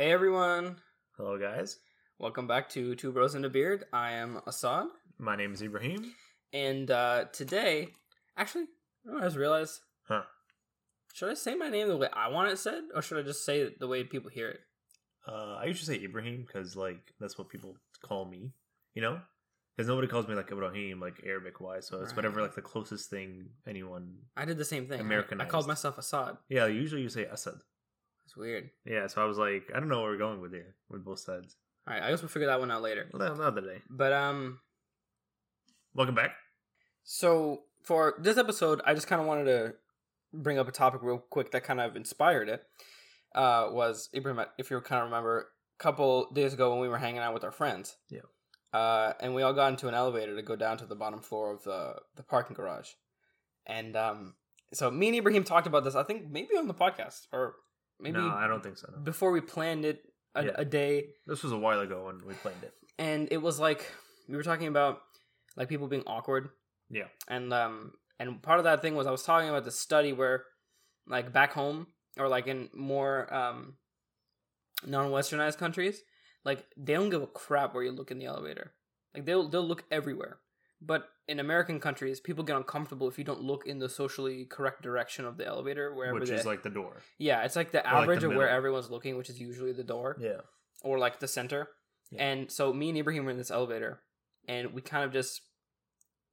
Hey everyone, Hello, guys. welcome back to Two Bros and a Beard. I am Assad, My name is Ibrahim. and uh, today, actually, I just realized. Huh. Should I say my name the way I want it said, or should I just say it the way people hear it? Uh, I usually say Ibrahim because, like, that's what people call me, you know? Because nobody calls me, like, Ibrahim, like, Arabic wise. So it's whatever, like, the closest thing anyone. I did the same thing. I- I, called myself Assad. Yeah, usually you say Asad. It's weird. Yeah, so I was like, I don't know where we're going with here, with both sides. All right, I guess we'll figure that one out later. Well, the other day. But um, Welcome back. So for this episode, I just kind of wanted to bring up a topic real quick that kind of inspired it. Uh, was Ibrahim, if you kind of remember, a couple days ago when we were hanging out with our friends. Yeah. Uh, and we all got into an elevator to go down to the bottom floor of the the parking garage, and um, so me and Ibrahim talked about this. I think maybe on the podcast or maybe no, I don't think so. No. before we planned it a, Yeah. a day This was a while ago when we planned it. and it was like we were talking about like people being awkward Yeah. and um and part of that thing was i was talking about the study where like back home or like in more um non-westernized countries like they don't give a crap where you look in the elevator like they'll they'll look everywhere but in american countries people get uncomfortable if you don't look in the socially correct direction of the elevator wherever Which they, is like the door. yeah it's like the Or, like, the average of where everyone's looking which is usually the door Yeah. or like the center. Yeah. And so me and Ibrahim were in this elevator, and we kind of just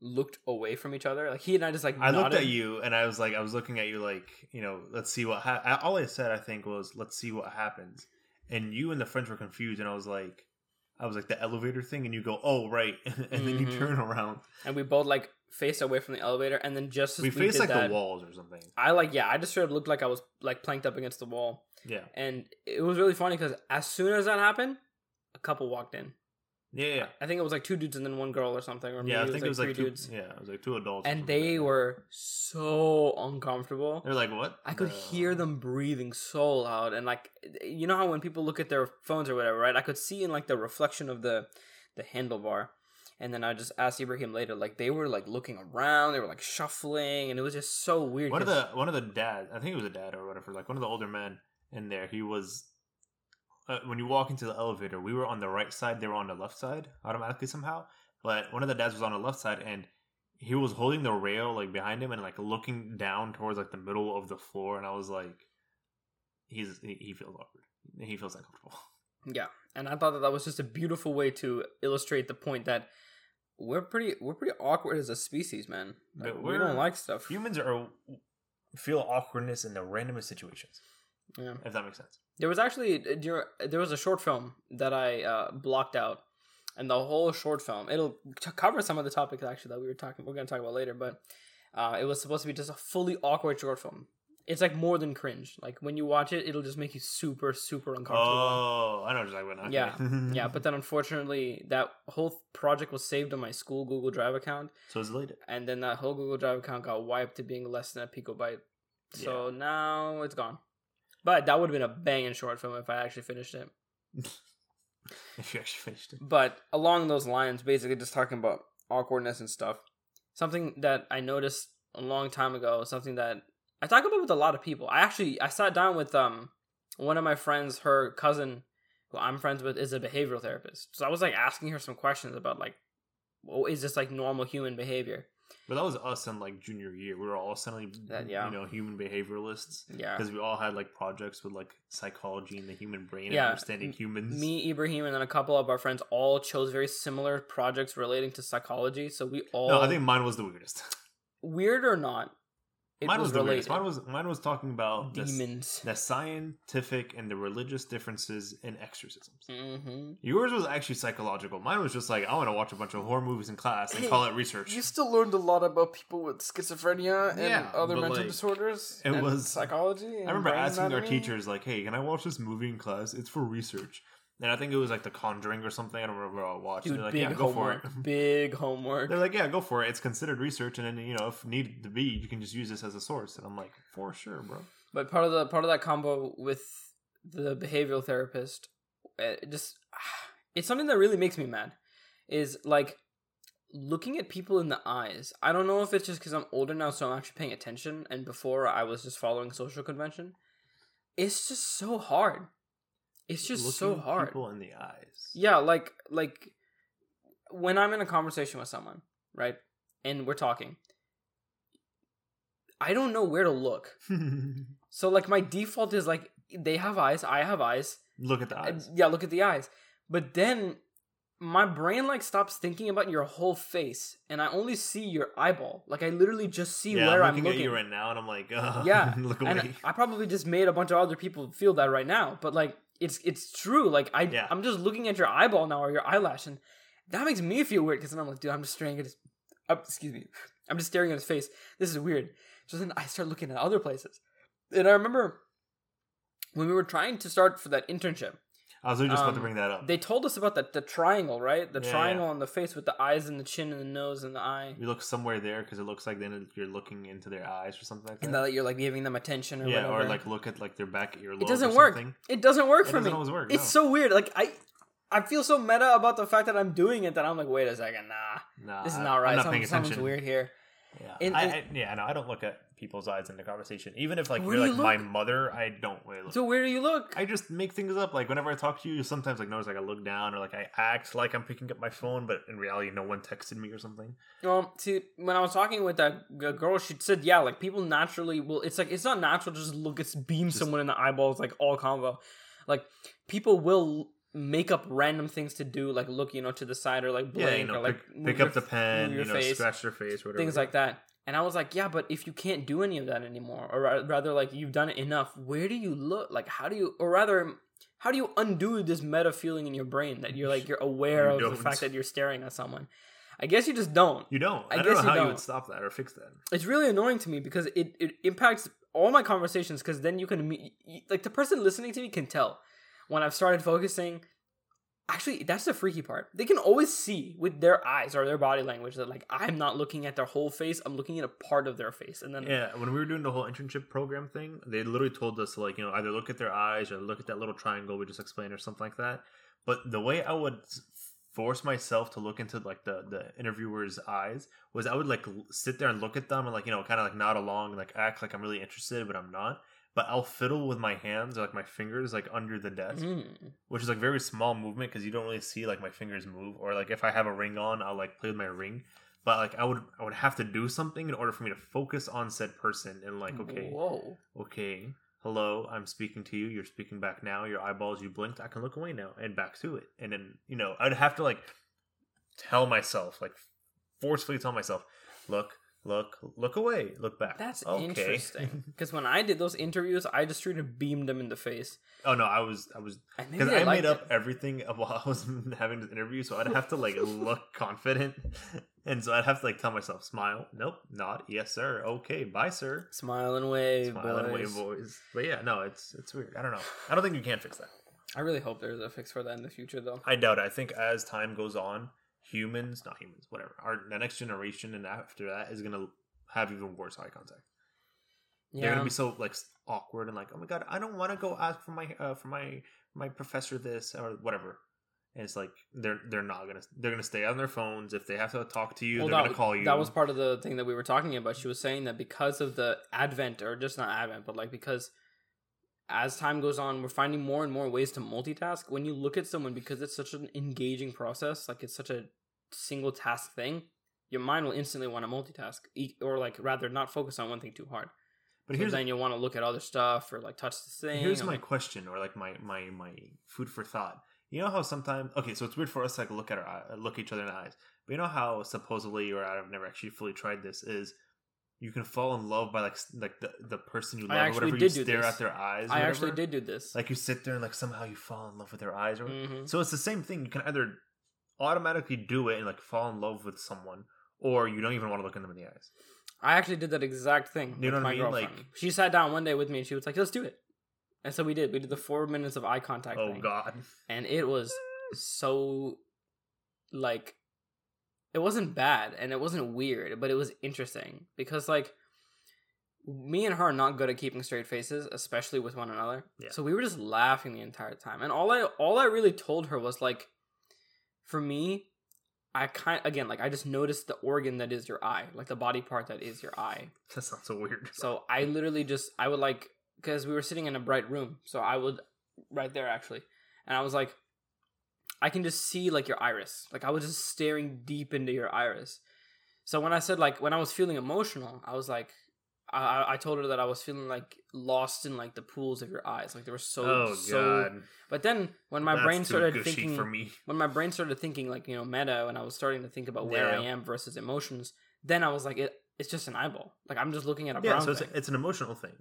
looked away from each other. Like he and I just like I looked at you and I was like, I was looking at you like, you know, let's see what. Ha- all I said, I think, was let's see what happens. And you and the French were confused, and I was like, I was like the elevator thing, and you go, oh right, and then you Mhm. turn around. and we both like face away from the elevator, and then just as We we, faced did like that, the walls or something. I like yeah, I just sort of looked like I was like planked up against the wall, Yeah, and it was really funny because as soon as that happened, a couple walked in. Yeah, yeah. I think it was like two dudes and then one girl or something, or maybe Yeah, I it was think like it was like three two. dudes, Yeah, it was like two adults. and they were so uncomfortable. They're like, what? I could the- hear them breathing so loud, and like you know how when people look at their phones or whatever, right? I could see in like the reflection of the the handlebar, and then I just asked Ibrahim later, like they were like looking around, they were like shuffling, and it was just so weird. One of the one of the dad, I think it was a dad or whatever, like one of the older men in there. He was uh, when you walk into the elevator, we were on the right side, they were on the left side automatically somehow. But one of the dads was on the left side, and he was holding the rail like behind him and like looking down towards like the middle of the floor. And I was like, he's he, feels awkward. He feels uncomfortable. yeah, and I thought that that was just a beautiful way to illustrate the point that we're pretty we're pretty awkward as a species, man. Like, we don't like stuff. Humans are feel awkwardness in the randomest situations, Yeah. if that makes sense. There was actually there there was a short film that I uh, blocked out, and the whole short film it'll cover some of the topics actually that we were talking we're going to talk about later, but uh, it was supposed to be just a fully awkward short film. It's like more than cringe. Like when you watch it, it'll just make you super super uncomfortable. Oh, I know what you're talking about. Yeah, yeah, but then unfortunately, that whole project was saved on my school Google Drive account, so it's deleted. and then that whole Google Drive account got wiped to being less than a picobyte. So now it's gone. But that would have been a banging short film if I actually finished it. If you actually finished it. But along those lines, basically just talking about awkwardness and stuff. Something that I noticed a long time ago, something that I talk about with a lot of people. I actually I sat down with um one of my friends, her cousin, who I'm friends with, is a behavioral therapist. So I was like asking her some questions about like, well, is this like normal human behavior? But that was us in like junior year. We were all suddenly, That- yeah. you know, human behavioralists Yeah. because we all had like projects with like psychology and the human brain Yeah, and understanding humans. Me, Ibrahim, and then a couple of our friends all chose very similar projects relating to psychology. So we all no, I think mine was the weirdest. weird or not, it mine was, was, the related. Mine was mine was talking about the, demons. the scientific and the religious differences in exorcisms. hmm Yours was actually psychological. Mine was just like I want to watch a bunch of horror movies in class and Hey, call it research. You still learned a lot about people with schizophrenia and Yeah, other mental like, disorders. it and was- psychology. And I remember brain asking our teachers like, "Hey, can I watch this movie in class? It's for research." And I think it was like The Conjuring or something. I don't remember what I watched. Dude, They're like, big "Yeah, go for homework. it." Big homework. They're like, yeah, go for it. It's considered research, and then you know, if needed to be, you can just use this as a source. And I'm like, for sure, bro. But part of the part of that combo with the behavioral therapist, it just it's something that really makes me mad. Is like looking at people in the eyes. I don't know if it's just because I'm older now, so I'm actually paying attention. And before I was just following social convention. It's just so hard. It's just so hard. People in the eyes. Yeah, like like when I'm in a conversation with someone, right? And we're talking. I don't know where to look. So like my default is like they have eyes, I have eyes. Look at the eyes. yeah, look at the eyes. But then my brain like stops thinking about your whole face and I only see your eyeball. Like I literally just see yeah, where I'm I'm looking, looking. at you right now, and I'm like, uh, Yeah, look away. and I probably just made a bunch of other people feel that right now, but like it's it's true. Like I Yeah. I'm just looking at your eyeball now or your eyelash, and that makes me feel weird because then I'm like, dude, I'm just staring at his. Uh, excuse me, I'm just staring at his face. This is weird. So then I start looking at other places, and I remember when we were trying to start for that internship, I was really just about to um, bring that up. they told us about that the triangle, right? The Yeah, triangle yeah. on the face with the eyes and the chin and the nose and the eye, you look somewhere there because it looks like then you're looking into their eyes or something like that. and that you're like giving them attention or yeah, whatever. or like look at like their back earlobe. it doesn't or work. something. It doesn't work It for doesn't me. always work. It's no. so weird. Like I, I feel so meta about the fact that I'm doing it that I'm like, wait a second, nah, Nah, this is not right. I'm not Some- paying something's weird here. Yeah, And- I, I, yeah, no, I don't look at people's eyes in the conversation. Even if like Where you're like my mother, I don't really look. So where do you look? I just make things up. Like whenever I talk to you, sometimes like notice like I look down or like I act like I'm picking up my phone, but in reality, no one texted me or something. Well, see, when I was talking with that girl, she said, yeah, like people naturally will. It's like it's not natural to just look at beam Just- someone in the eyeballs like all convo. Like people will make up random things to do, like look, you know, to the side or like blink yeah, you know, or like pick, pick your up the pen, you know, face. scratch their face, whatever. things like that. And I was like, yeah, but if you can't do any of that anymore, or rather, like you've done it enough, where do you look? Like, how do you, or rather, how do you undo this meta feeling in your brain that you're like you're aware You of the fact that you're staring at someone? I guess you just don't. You don't. I I, don't guess know you how you don't. would stop that or fix that. It's really annoying to me because it it impacts all my conversations. Because then you can like the person listening to me can tell when I've started focusing. Actually, that's the freaky part. They can always see with their eyes or their body language that like I'm not looking at their whole face. I'm looking at a part of their face, and then Yeah, when we were doing the whole internship program thing, they literally told us to like you know either look at their eyes or look at that little triangle we just explained or something like that. But the way I would force myself to look into like the the interviewer's eyes was I would like sit there and look at them and like you know kind of like nod along and like act like I'm really interested, but I'm not. But I'll fiddle with my hands or like my fingers like under the desk, Mm. which is like very small movement because you don't really see like my fingers move. Or like if I have a ring on, I'll like play with my ring. But like I would I would have to do something in order for me to focus on said person and like okay whoa, okay, hello, I'm speaking to you. You're speaking back now. Your eyeballs, you blinked. I can look away now and back to it. And then, you know, I'd have to like tell myself, like forcefully tell myself, look, look, look away, look back. that's okay. interesting. Because when I did those interviews, I just tried to beamed them in the face. oh no, I was, I was, because I made up it. everything while I was having this interview, so I'd have to like look confident, and so I'd have to like tell myself, smile, nope, nod, yes sir, okay, bye sir, Smile and wave, smile and wave, boys. boys. But yeah, no, it's it's weird. I don't know. I don't think you can fix that. I really hope there's a fix for that in the future, though. I doubt it. I think as time goes on, humans, not humans, whatever, our the next generation and after that is gonna have even worse eye contact. Yeah. They're gonna be so like awkward and like, oh my god, I don't want to go ask for my uh, for my my professor this or whatever. And it's like they're they're not gonna they're gonna stay on their phones. If they have to talk to you, Well, they're that, gonna call you. that was part of the thing that we were talking about. She was saying that because of the advent, or just not advent, but like because as time goes on, we're finding more and more ways to multitask. When you look at someone, because it's such an engaging process, like it's such a single task thing, your mind will instantly want to multitask, or like rather not focus on one thing too hard. but So here's then you'll want to look at other stuff or like touch the thing. Here's my like- question, or like my my my food for thought. You know how sometimes okay, so it's weird for us to like look at our look each other in the eyes, but you know how supposedly, or I've never actually fully tried this, is you can fall in love by like like the the person you love, or whatever. you stare at their eyes. or I actually did do this. Like you sit there and like somehow you fall in love with their eyes, or Mhm. so it's the same thing. You can either automatically do it and like fall in love with someone, or you don't even want to look in them in the eyes. I actually did that exact thing. You know what I mean? girlfriend. Like- she sat down one day with me and she was like, "Let's do it." And so we did. We did the four minutes of eye contact. Oh thing. God, and it was so like it wasn't bad and it wasn't weird but it was interesting because like me and her are not good at keeping straight faces especially with one another Yeah. so we were just laughing the entire time and all i all i really told her was like for me i kind again like i just noticed the organ that is your eye like the body part that is your eye that sounds so weird. so I literally just I would like because we were sitting in a bright room, so I would right there actually. and I was like, I can just see like your iris. Like I was just staring deep into your iris. So when I said like when I was feeling emotional, I was like, I, I told her that I was feeling like lost in like the pools of your eyes, like they were so oh so. god. But then when my That's brain started thinking, for me. when my brain started thinking like you know meta, and I was starting to think about where I am versus emotions, then I was like, it it's just an eyeball. Like I'm just looking at a Yeah, brown so it's, thing. it's an emotional thing.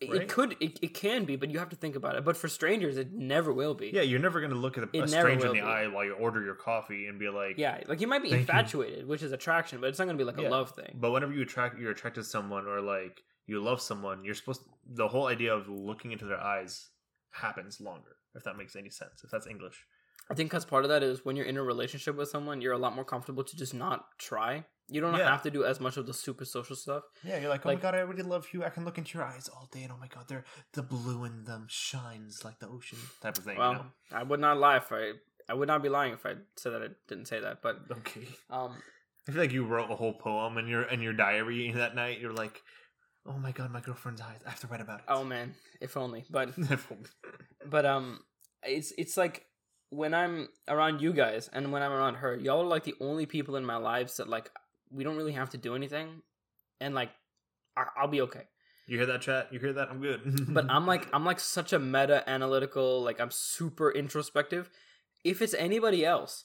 It, right? it could, it, it can be, but you have to think about it. But for strangers, it never will be. Yeah, you're never gonna look at a, a never stranger in will the be. eye while you order your coffee and be like, Yeah, like you might be Thank you. infatuated, which is attraction, but it's not gonna be like a love thing. But whenever you attract, you're attracted to someone or like you love someone, you're supposed. the whole idea of looking into their eyes happens longer. If that makes any sense. If that's English. I think because part of that is when you're in a relationship with someone, you're a lot more comfortable to just not try. You don't Yeah. have to do as much of the super social stuff. Yeah, you're like, oh Like- my god, I really love you. I can look into your eyes all day, and oh my god, they're the blue in them shines like the ocean, type of thing. well, you know? I would not lie if I, I would not be lying if I said that I didn't say that. But Okay. um, I feel like you wrote a whole poem in your in your diary that night. You're like, oh my god, my girlfriend's eyes. I have to write about it. oh man, if only. But If- but um, it's it's like when I'm around you guys and when I'm around her, y'all are like the only people in my lives that like we don't really have to do anything, and like I, I'll be okay. you hear that, chat? You hear that? I'm good. but I'm like I'm like such a meta analytical, like I'm super introspective. If it's anybody else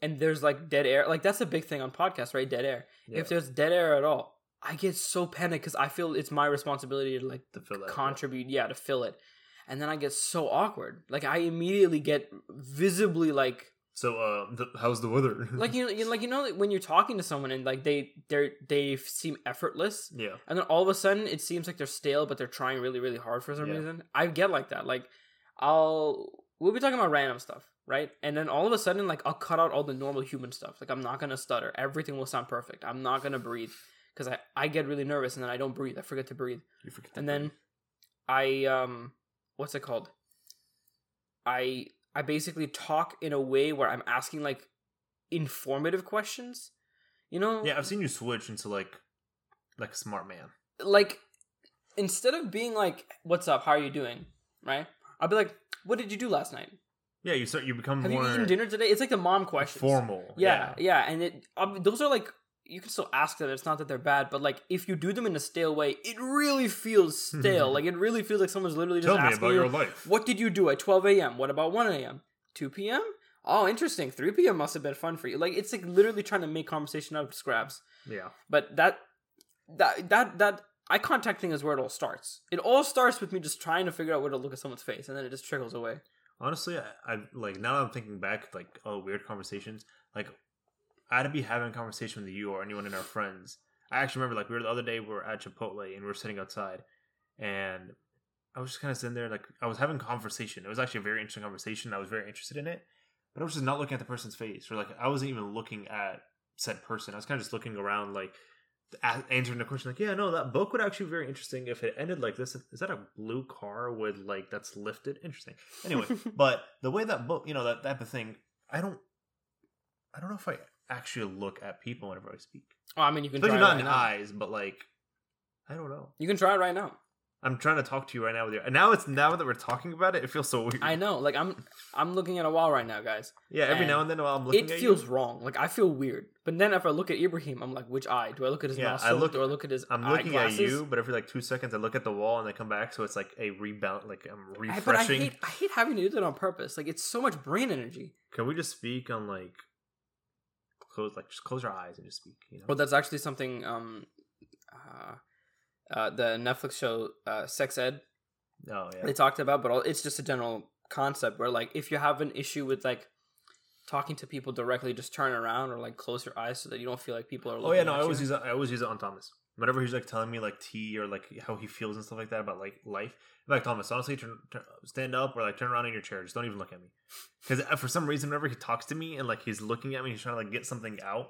and there's like dead air, like that's a big thing on podcasts, right? Dead air. Yeah, If there's dead air at all, I get so panicked because I feel it's my responsibility to like to fill that. contribute, yeah, to fill it. And then I get so awkward. Like I immediately get visibly like So, uh, the, how's the weather? like you, you like you know when you're talking to someone and like they they they seem effortless yeah, and then all of a sudden it seems like they're stale but they're trying really really hard for some Yeah. reason i get like that like i'll we'll be talking about random stuff right and then all of a sudden like i'll cut out all the normal human stuff like i'm not gonna stutter everything will sound perfect i'm not gonna breathe because I, I get really nervous and then i don't breathe i forget to breathe you forget. to and then i um what's it called? I i basically talk in a way where i'm asking like informative questions you know? Yeah, I've seen you switch into like like a smart man. like instead of being like what's up? How are you doing? right? I'll be like what did you do last night? Yeah, you start. You become have more you eaten dinner today? It's like the mom questions. Formal. yeah yeah, and it those are like you can still ask them it's not that they're bad but like if you do them in a stale way it really feels stale like it really feels like someone's literally just Tell me asking about you your life. what did you do at 12 a.m what about 1 a.m 2 p.m oh interesting 3 p.m must have been fun for you like it's like literally trying to make conversation out of scraps Yeah, but that that that that eye contact thing is where it all starts. It all starts with me just trying to figure out where to look at someone's face, and then it just trickles away. honestly, I, I like now that I'm thinking back, like oh, weird conversations. Like I had to be having a conversation with you or anyone in our friends. I actually remember like we were the other day we were at Chipotle and we were sitting outside, and I was just kind of sitting there like I was having conversation. It was actually a very interesting conversation. I was very interested in it, but I was just not looking at the person's face or like I wasn't even looking at said person. I was kind of just looking around like answering the question like yeah no that book would actually be very interesting if it ended like this is that a blue car with like that's lifted interesting anyway but the way that book you know that type of thing i don't i don't know if i actually look at people whenever i speak Oh, I mean, you can especially try not it in right the now. eyes but like i don't know You can try it right now. i'm trying to talk to you right now with you and now it's now that we're talking about it it feels so weird I know. Like I'm, I'm looking at a wall right now, guys. yeah every and now and then while i'm looking It feels you wrong. Like I feel weird. But then if I look at Ibrahim, I'm like, which eye? Do I look at his Yeah, I look- Do I look at his i'm looking at you but every like two seconds i look at the wall and i come back so it's like a rebound like i'm I- But I hate, I hate having to do that on purpose. Like it's so much brain energy. Can we just speak on like close like just close your eyes and just speak? You know. Well, that's actually something. Um, uh, uh, the Netflix show uh, Sex Ed oh yeah. they talked about, but all, it's just a general concept where like if you have an issue with like talking to people directly, just turn around or like close your eyes so that you don't feel like people are. Oh yeah, no, at I always you. use it. I always use it on Thomas. Whenever he's like telling me like tea or like how he feels and stuff like that about like life, I'm like Thomas, honestly, turn, turn, stand up or like turn around in your chair. Just don't even look at me. Because uh, for some reason, whenever he talks to me and like he's looking at me, he's trying to like get something out.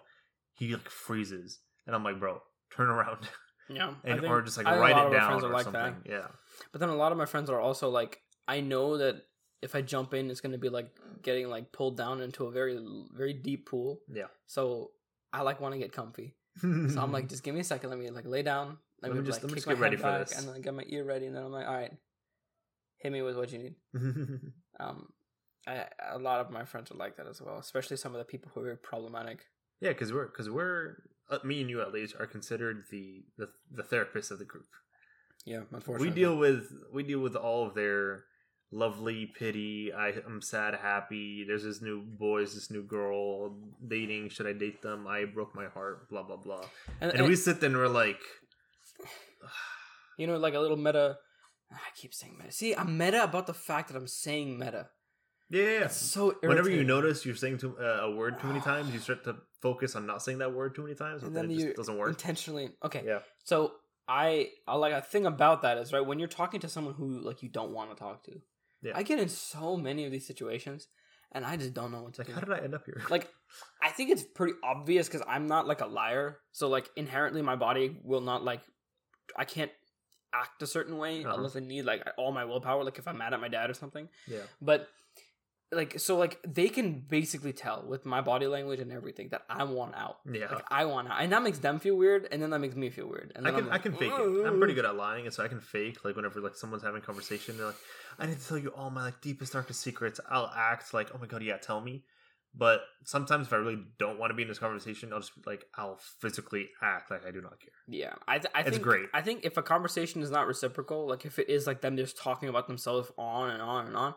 He like freezes, and I'm like, bro, turn around Yeah, and think- or just like write it down friends or are like something. that. Yeah, But then a lot of my friends are also like, I know that if I jump in, it's gonna be like getting like pulled down into a very very deep pool. yeah. So I like want to get comfy. So I'm like, just give me a second. Let me like lay down. Let, Let me, just- like, let me get ready for back this. and then get my ear ready. And then I'm like, all right, hit me with what you need. Um, I, a lot of my friends are like that as well, especially some of the people who are problematic. Yeah, because we're because we're uh, me and you at least are considered the the, the therapist of the group. Yeah, unfortunately, We deal with we deal with all of their lovely pity. I am sad, happy. There's this new boy, this new girl dating. Should I date them? I broke my heart. Blah blah blah. and, And and, we sit there and we're like, you know, like a little meta. I keep saying meta. See, I'm meta about the fact that I'm saying meta. yeah, yeah. yeah. It's so Whenever you notice you're saying too, uh, a word too many times, you start to focus on not saying that word too many times, and and then then it just doesn't work. intentionally. Okay, Yeah. So I, I like a thing about that is right when you're talking to someone who like you don't want to talk to. Yeah. I get in so many of these situations, and I just don't know what to Like, do. how did I end up here? like, I think it's pretty obvious because I'm not like a liar, so like inherently my body will not like, I can't act a certain way Uh-huh. unless I need like all my willpower. Like if I'm mad at my dad or something, yeah. but like so like they can basically tell with my body language and everything that I want out. Yeah. Like I want out, and that makes them feel weird, and then that makes me feel weird. And I can I'm I can fake it. I'm pretty good at lying, and so I can fake like whenever like someone's having a conversation, they're like, "I need to tell you all my like deepest darkest secrets." I'll act like, "Oh my god, yeah, tell me." But sometimes if I really don't want to be in this conversation, I'll just like I'll physically act like I do not care. Yeah, I, th- I It's think great. I think if a conversation is not reciprocal, like if it is like them just talking about themselves on and on and on,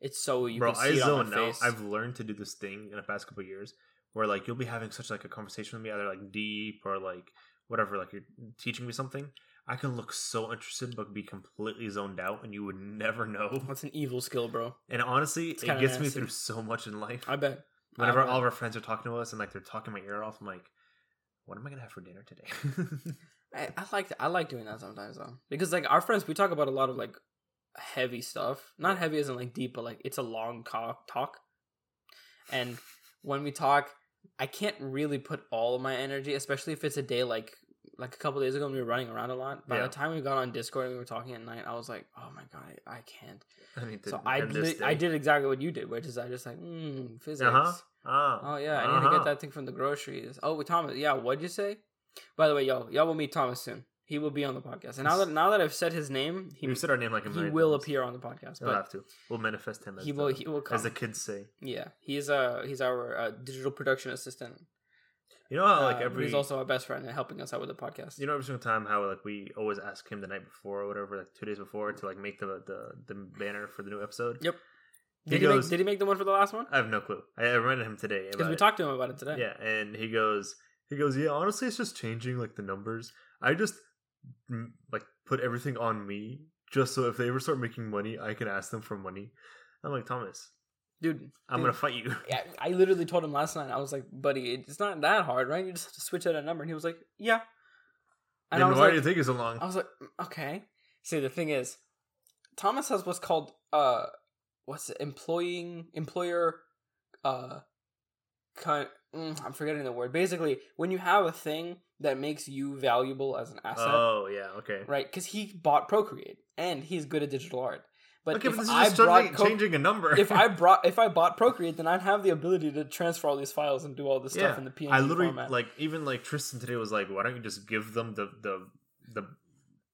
it's so you Bro, can I see it on zone out. I've learned to do this thing in the past couple of years where like you'll be having such like a conversation with me, either like deep or like whatever, like you're teaching me something. I can look so interested but be completely zoned out, and you would never know. That's an evil skill, bro. And honestly, it gets me through so much in life. I bet. Whenever I bet. all of our friends are talking to us and like they're talking my ear off, I'm like, what am I gonna have for dinner today? I, I like I like doing that sometimes though, because like our friends, we talk about a lot of like heavy stuff. Not heavy as in like deep, but like it's a long talk. And when we talk, I can't really put all of my energy, especially if it's a day like like a couple days ago when we were running around a lot. By Yeah. the time we got on Discord and we were talking at night, I was like, oh my god, I, I can't. I need to so I li- I did exactly what you did, which is I just like mm, physics. Uh-huh. Ah, Oh yeah, I need to uh-huh. get that thing from the groceries. Oh, with Thomas, yeah, what'd you say? By the way, y'all, y'all will meet Thomas soon. He will be on the podcast. And now that now that I've said his name, he You said our name like a he million will times. appear on the podcast. We'll But have to. We'll manifest him as he the, will he will come. as the kids say. yeah, he's uh he's our uh, digital production assistant. You know how like Uh, every he's also our best friend and helping us out with the podcast. you know every single time how like we always ask him the night before or whatever, like two days before, to like make the the, the banner for the new episode. Yep. He did he goes. make did he make the one for the last one? I have no clue. I, I reminded him today Because about we it. talked to him about it today. Yeah, and he goes, he goes, yeah. Honestly, it's just changing like the numbers. I just like put everything on me, just so if they ever start making money, I can ask them for money. I'm like Thomas, dude. I'm dude, gonna fight you. Yeah, I literally told him last night. I was like, "Buddy, it's not that hard, right? You just have to switch out a number." And he was like, "Yeah." And then I was why like, do you think it's so long? I was like, "Mm, "Okay." See, the thing is, Thomas has what's called uh, what's it, employing employer, uh, kind. Mm, I'm forgetting the word. Basically, when you have a thing that makes you valuable as an asset, oh yeah, okay. right? Because he bought Procreate and he's good at digital art. But okay, if but this I is just brought changing, Co- changing a number. if I brought if I bought Procreate, then I'd have the ability to transfer all these files and do all this stuff in the PNG I literally format. like even like Tristan today was like, why don't you just give them the the the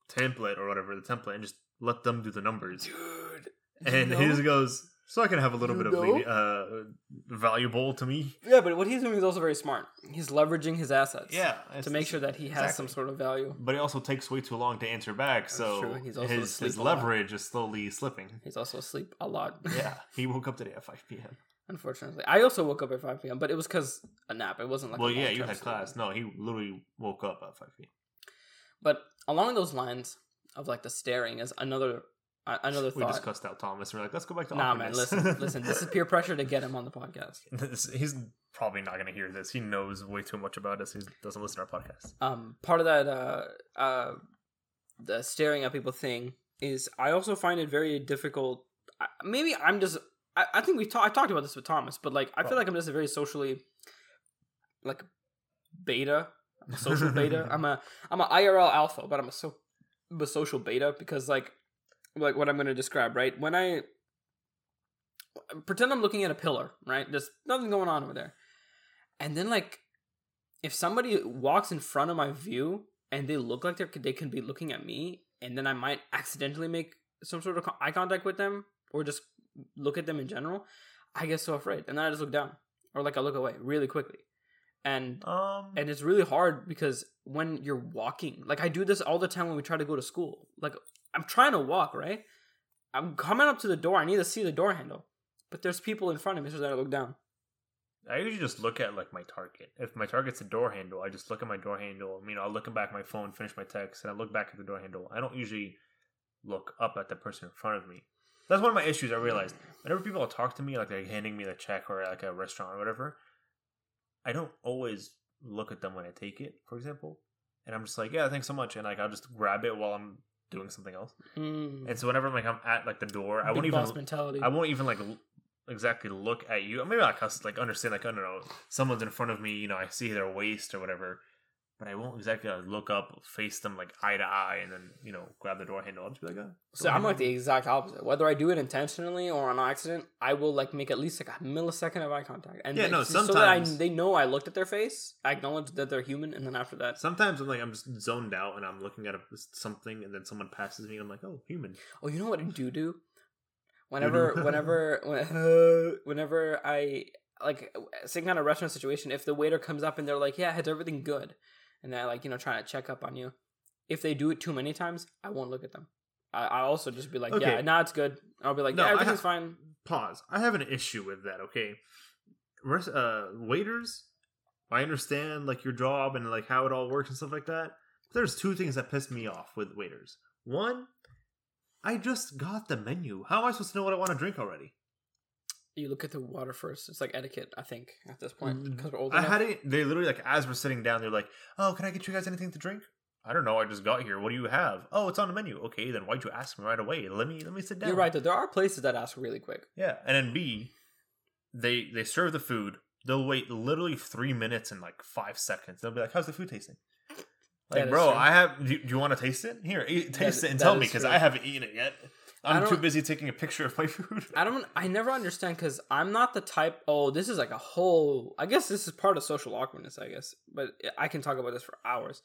template or whatever the template and just let them do the numbers. dude. And you he know? just goes, so I can have a little You bit of know? leni- uh, valuable to me. yeah, but what he's doing is also very smart. He's leveraging his assets, Yeah, to make sure that he has some sort of value. But it also takes way too long to answer back, so. His, his leverage is slowly slipping. He's also asleep a lot. Yeah, he woke up today at 5 p.m. unfortunately. I also woke up at five p.m., but it was because a nap. It wasn't like well, yeah, you had sleep. class. No, he literally woke up at 5 p.m. But along those lines of like the staring is another another We thought. discussed out Thomas. We're like, let's go back to Nah, man, listen, listen. This is peer pressure to get him on the podcast. This- he's probably not going to hear this. He knows way too much about us. He doesn't listen to our podcast. um part of that uh uh the staring at people thing is i also find it very difficult I, maybe i'm just i, I think we've ta- i talked about this with thomas but like i feel like i'm just a very socially like beta i'm a social beta i'm a i'm a irl alpha but i'm a so I'm a social beta because like like what i'm going to describe right? When i pretend i'm looking at a pillar right? There's nothing going on over there. And then like if somebody walks in front of my view and they look like they're they can be looking at me and then i might accidentally make some sort of eye contact with them or just look at them in general, I get so afraid, and then I just look down or like I look away really quickly, and Um, and it's really hard because when you're walking, like I do this all the time when we try to go to school. Like I'm trying to walk, right? I'm coming up to the door. I need to see the door handle, but there's people in front of me, so I look down. I usually just look at like my target. If my target's a door handle, I just look at my door handle. I mean, I'll look back at my phone, finish my text, and I look back at the door handle. I don't usually look up at the person in front of me. That's one of my issues. I realized whenever people talk to me, like they're handing me the check or like a restaurant or whatever, I don't always look at them when I take it. For example, and I'm just like, yeah, thanks so much, and like I'll just grab it while I'm doing something else. Mm. And so whenever like I'm at like the door, I won't even mentality. I won't even like l- exactly look at you. Maybe like us like understand like I don't know someone's in front of me. You know, I see their waist or whatever, but I won't exactly like, look up, face them like eye to eye, and then you know grab the door handle. I'll just be like, oh, So I'm like the exact opposite. Whether I do it intentionally or on accident, I will like make at least like a millisecond of eye contact, and Yeah, like, no, so that I, sometimes- they know I looked at their face, I acknowledge that they're human, and then after that, Sometimes I'm like I'm just zoned out and I'm looking at a, something, and then someone passes me, and I'm like, oh, human. oh, you know what I do do? Whenever, whenever, when, whenever I like same kind of restaurant situation, if the waiter comes up and they're like, "Yeah, is everything good?" And they're like, you know, trying to check up on you, if they do it too many times, I won't look at them. I, I also just be like, Okay. "Yeah, nah, it's good." I'll be like, No, "Yeah, everything's ha- fine." Pause. I have an issue with that. Okay, uh, waiters. I understand like your job and like how it all works and stuff like that. There's two things that piss me off with waiters. One, I just got the menu. How am I supposed to know what I want to drink already? You look at the water first. It's like etiquette, I think, at this point, Mm, because we're old I enough. had it. They literally like as we're sitting down, they're like, "Oh, can I get you guys anything to drink?" I don't know. I just got here. What do you have? Oh, it's on the menu. Okay, then why'd you ask me right away? Let me let me sit down. You're right. Though there are places that ask really quick. Yeah, and then B, they they serve the food. They'll wait literally three minutes and like five seconds. They'll be like, "How's the food tasting?" Like, bro, true. I have. Do, do you want to taste it? Here, eat, taste That- it and tell me because. I haven't eaten it yet. I'm too busy taking a picture of my food. I don't. I never understand because I'm not the type. Oh, this is like a whole. I guess this is part of social awkwardness. I guess, but I can talk about this for hours.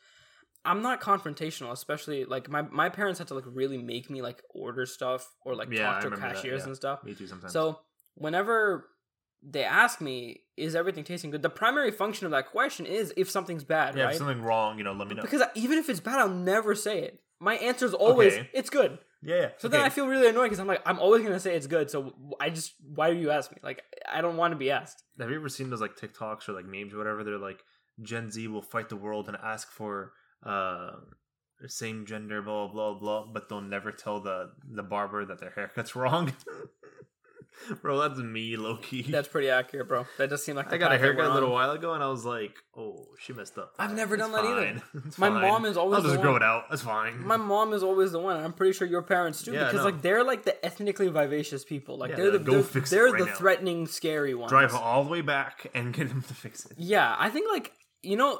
I'm not confrontational, especially like my my parents had to like really make me like order stuff or like Yeah, talk to that, cashiers yeah. and stuff. Me too. Sometimes. So whenever they ask me, "Is everything tasting good?" The primary function of that question is if something's bad, yeah, right? if something wrong, you know, let me know. Because even if it's bad, I'll never say it. My answer is always, Okay. "It's good." Yeah, yeah. So then. I feel really annoyed because I'm like, I'm always gonna say it's good. So I just, why do you ask me? Like, I don't want to be asked. Have you ever seen those like TikToks or like memes or whatever? They're like Gen Z will fight the world and ask for uh same gender, blah blah blah, but they'll never tell the the barber that their haircut's wrong. Bro, that's me, Loki. That's pretty accurate, bro. That does seem like I got a haircut a little while ago, and I was like, "Oh, she messed up." I've never It's done that either. fine. My fine. mom is always I'll just grow one- it out. That's fine. My mom is always the one. I'm pretty sure your parents too, Yeah, because no. like they're like the ethnically vivacious people. Like Yeah, they're the go they're, fix it they're right the now. threatening, scary ones. drive all the way back and get him to fix it. Yeah, I think like you know,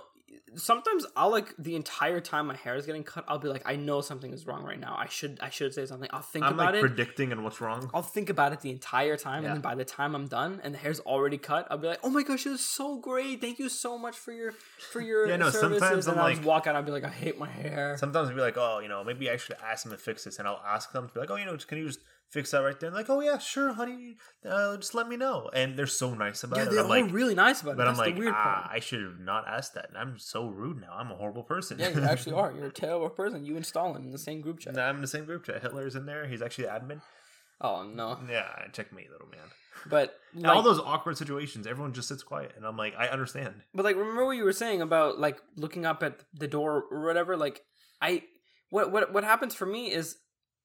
sometimes I'll like the entire time my hair is getting cut, I'll be like, I know something is wrong right now. I should I should say something. I'll think I'm about like it. predicting and what's wrong. I'll think about it the entire time, Yeah. and then by the time I'm done and the hair's already cut, I'll be like, "Oh my gosh, it was so great! Thank you so much for your for your Yeah, no, services." sometimes and I'm I'll like- walk out. I'll be like, "I hate my hair." Sometimes I'll be like, oh, you know, maybe I should ask them to fix this, and I'll ask them to be like, oh, you know, can you just fix that right there? And like, oh yeah, sure, honey, uh, just let me know. And they're so nice about yeah, it. they're like, all really nice about it. but I'm like, the weird ah, part. I should have not asked that. I'm so rude now. I'm a horrible person. Yeah, you actually are. You're a terrible person. You and Stalin in the same group chat. I'm in the same group chat. Hitler's in there. He's actually the admin. Oh no! Yeah, checkmate, little man. But like, all those awkward situations, everyone just sits quiet, and I'm like, I understand. But like, remember what you were saying about like looking up at the door or whatever. Like, I what what what happens for me is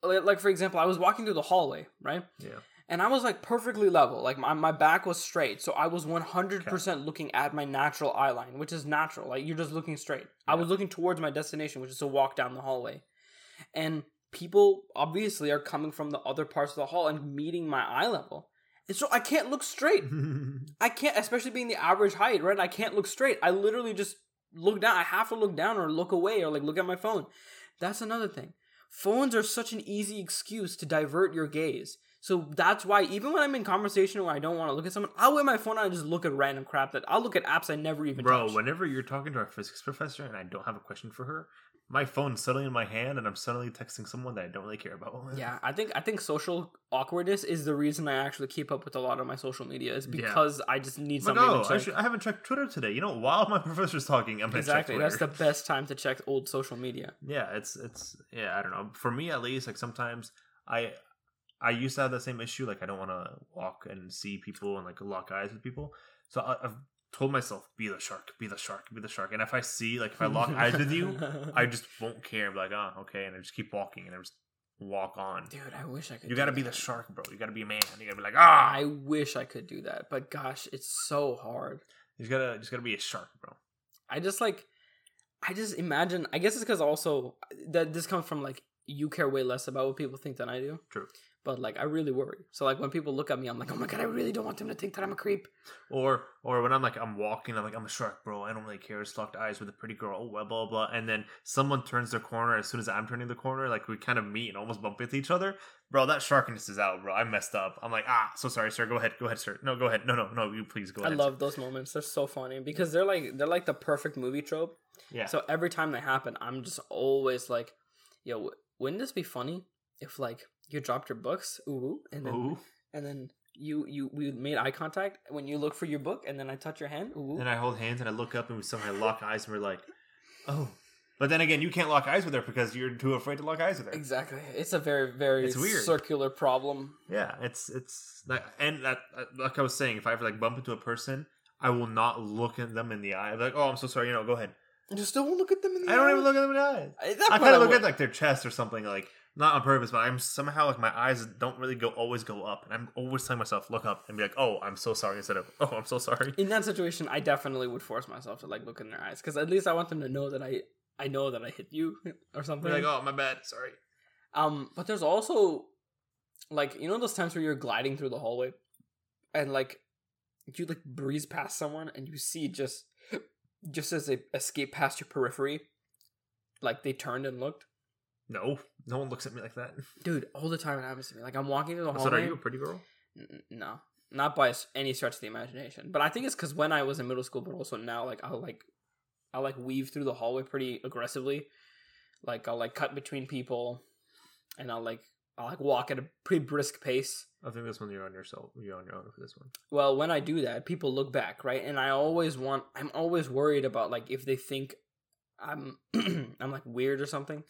like, for example, I was walking through the hallway, right? Yeah. And I was like perfectly level, like my, my back was straight, so I was one hundred percent looking at my natural eye line, which is natural. Like you're just looking straight. I was looking towards my destination, which is to walk down the hallway, and people obviously are coming from the other parts of the hall and meeting my eye level, and so I can't look straight. I can't, especially being the average height, right? I can't look straight. I literally just look down. I have to look down or look away or like look at my phone. That's another thing. Phones are such an easy excuse to divert your gaze. So that's why even when I'm in conversation where I don't want to look at someone, I'll wear my phone out and just look at random crap that I'll look at apps I never even Bro, whenever you're talking to our physics professor and I don't have a question for her, my phone's suddenly in my hand and I'm suddenly texting someone that I don't really care about. Yeah, I think I think social awkwardness is the reason I actually keep up with a lot of my social media is Yeah. because I just need Like, something oh, to I, should, I haven't checked Twitter today. You know, while my professor's talking, I'm exactly, that's the best time to check old social media. yeah, it's it's yeah. I don't know. For me, at least, like sometimes I I used to have the same issue. Like I don't want to walk and see people and like lock eyes with people. So I, I've told myself, be the shark, be the shark, be the shark. And if I see like if I lock eyes with you, I just won't care. Be like, oh, okay, and I just keep walking and I just walk on. dude, I wish I could. You gotta be the shark, bro. You gotta be a man. You gotta be like, ah. I wish I could do that, but gosh, it's so hard. You just gotta just gotta be a shark, bro. I just like, I just imagine. I guess it's because also that this comes from like you care way less about what people think than I do. True. But like, I really worry. So like, when people look at me, I'm like, oh my god, I really don't want them to think that I'm a creep. Or or when I'm like I'm walking, I'm like I'm a shark, bro. I don't really care. Just locked eyes with a pretty girl. Oh, blah blah blah. And then someone turns their corner as soon as I'm turning the corner. Like we kind of meet and almost bump into each other, bro. That sharkness is out, bro. I messed up. I'm like ah, so sorry, sir. Go ahead, go ahead, sir. No, go ahead. No, no, no. You please go ahead. I ahead. love those moments. They're so funny because they're like they're like the perfect movie trope. Yeah. So every time they happen, I'm just always like, yo, wouldn't this be funny if like you dropped your books, ooh, and then Ooh. and then you you we made eye contact when you look for your book, and then I touch your hand, ooh. And I hold hands and I look up and we somehow lock eyes and we're like, oh. But then again, you can't lock eyes with her because you're too afraid to lock eyes with her. Exactly. It's a very very It's weird. circular problem. Yeah, it's it's like, and that like I was saying, if I ever like bump into a person, I will not look at them in the eye. I'm like, oh, I'm so sorry. You know, go ahead. You just don't look at them in the I don't eye. even look at them in the eye. I, I kind of look at like their chest or something, like not on purpose, but I'm somehow like my eyes don't really go always go up, and I'm always telling myself look up and be like, oh, I'm so sorry instead of oh, I'm so sorry. in that situation, I definitely would force myself to like look in their eyes because at least I want them to know that I I know that I hit you or something. Like, oh, my bad, sorry. Um, but there's also like you know those times where you're gliding through the hallway and like you like breeze past someone and you see just just as they escape past your periphery, like they turned and looked. No, no one looks at me like that. Dude, all the time it happens to me. Like I'm walking through the So hallway. are you a pretty girl? N- no, not by any stretch of the imagination. But I think it's because when I was in middle school, but also now, like I'll like I'll like weave through the hallway pretty aggressively. Like I'll like cut between people, and I'll like I'll like walk at a pretty brisk pace. I think this one you're on yourself. You're on your own for this one. Well, when I do that, people look back, right? And I always want I'm always worried about like if they think I'm I'm like weird or something.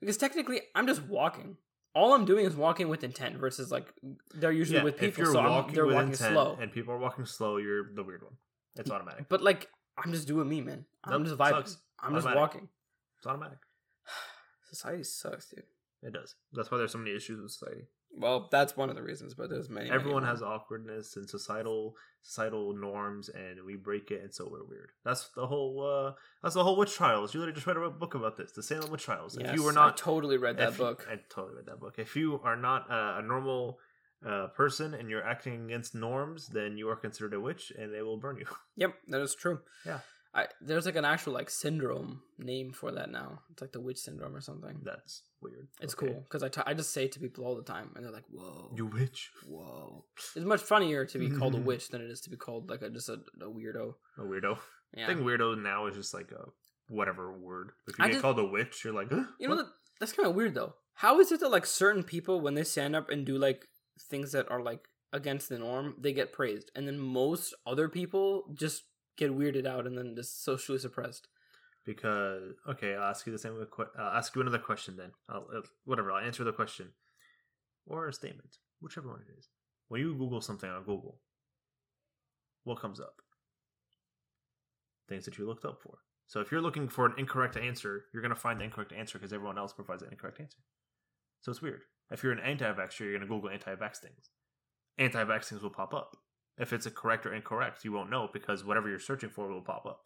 Because technically I'm just walking. All I'm doing is walking with intent versus like they're usually with people, if you're so I'm, walking they're with walking intent slow. and people are walking slow, you're the weird one. It's automatic. But like I'm just doing me, man. I'm Nope, just vibing. sucks. I'm just walking. It's automatic. Society sucks, dude. It does. That's why there's so many issues with society. Well, that's one of the reasons, but there's many. many Everyone more. has awkwardness and societal societal norms, and we break it, and so we're weird. That's the whole. uh That's the whole witch trials. You literally just read a book about this, the Salem witch trials. Yes, if you were I not totally read that if you- book. I totally read that book. If you are not uh, a normal uh, person and you're acting against norms, then you are considered a witch, and they will burn you. Yep, that is true. Yeah. I there's like an actual like syndrome name for that now. It's like the witch syndrome or something. That's weird. It's Okay. cool because I, t- I just say it to people all the time, and they're like, "Whoa, You witch. whoa." It's much funnier to be called a mm-hmm. witch than it is to be called like a just a, a weirdo. A weirdo. I think weirdo now is just like a whatever word. If you I get just- called a witch, you're like, you know that, that's kind of weird though. How is it that like certain people when they stand up and do like things that are like against the norm, they get praised, and then most other people just get weirded out and then just socially suppressed. because okay, I'll ask you the same. I'll ask you another question then. I'll, uh, whatever. I'll answer the question or a statement, whichever one it is. When you Google something on Google, what comes up? Things that you looked up for. So if you're looking for an incorrect answer, you're gonna find the incorrect answer because everyone else provides an incorrect answer. So it's weird. If you're an anti-vaxxer, you're gonna Google anti-vax things. Anti-vax things will pop up. If it's a correct or incorrect, you won't know because whatever you're searching for will pop up.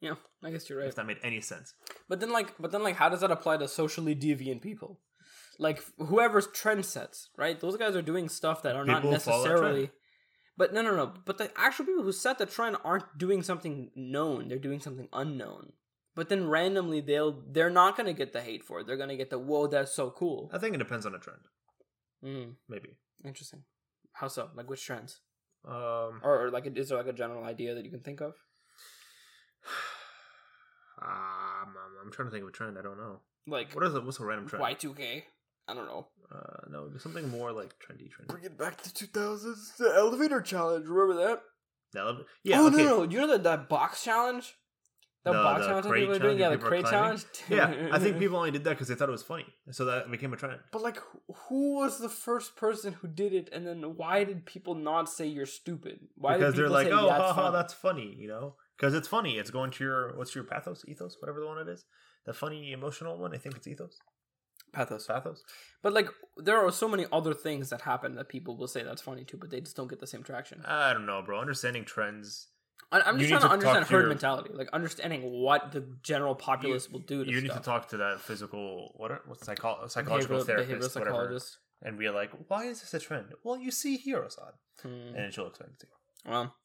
Yeah, I guess you're right. If that made any sense. But then, like, but then, like, how does that apply to socially deviant people? Like, whoever's trend sets, right? Those guys are doing stuff that are not People that necessarily. But no, no, no. But the actual people who set the trend aren't doing something known; they're doing something unknown. But then randomly, they'll they're not gonna get the hate for it. They're gonna get the whoa, that's so cool. I think it depends on the trend. Mm, Maybe. interesting. How so? Like which trends? Um, Or, or like, is there like a general idea that you can think of? Um, I'm, I'm trying to think of a trend. I don't know. Like What is it? What's a random trend? Y two K. I don't know. Uh, no, something more like trendy, trendy. Bring it back to two thousands. The elevator challenge. Remember that? The elev- Yeah. oh okay. no, no, you know that that box challenge. That The- box the challenge crate people are doing. challenge Yeah, the crate challenge. Yeah, I think people only did that because they thought it was funny, so that became a trend. But like, who- who was the first person who did it? And then why did people not say you're stupid? Why because did they're people like, say, oh, "Yeah, ha, ha, that's funny, you know? Because it's funny. It's going to your what's your pathos, ethos, whatever the one it is. The funny, emotional one. I think it's ethos, pathos. pathos. But like, there are so many other things that happen that people will say that's funny too, but they just don't get the same traction. I don't know, bro. Understanding trends. I'm just trying to to understand herd your- mentality, like understanding what the general populace will do to you need stuff. to talk to that physical what? are- What's psycho- psychological Behavioral- therapist, behavioral whatever, and be like, why is this a trend? Well, you see Assad, Hmm. and she'll explain it to you. Well,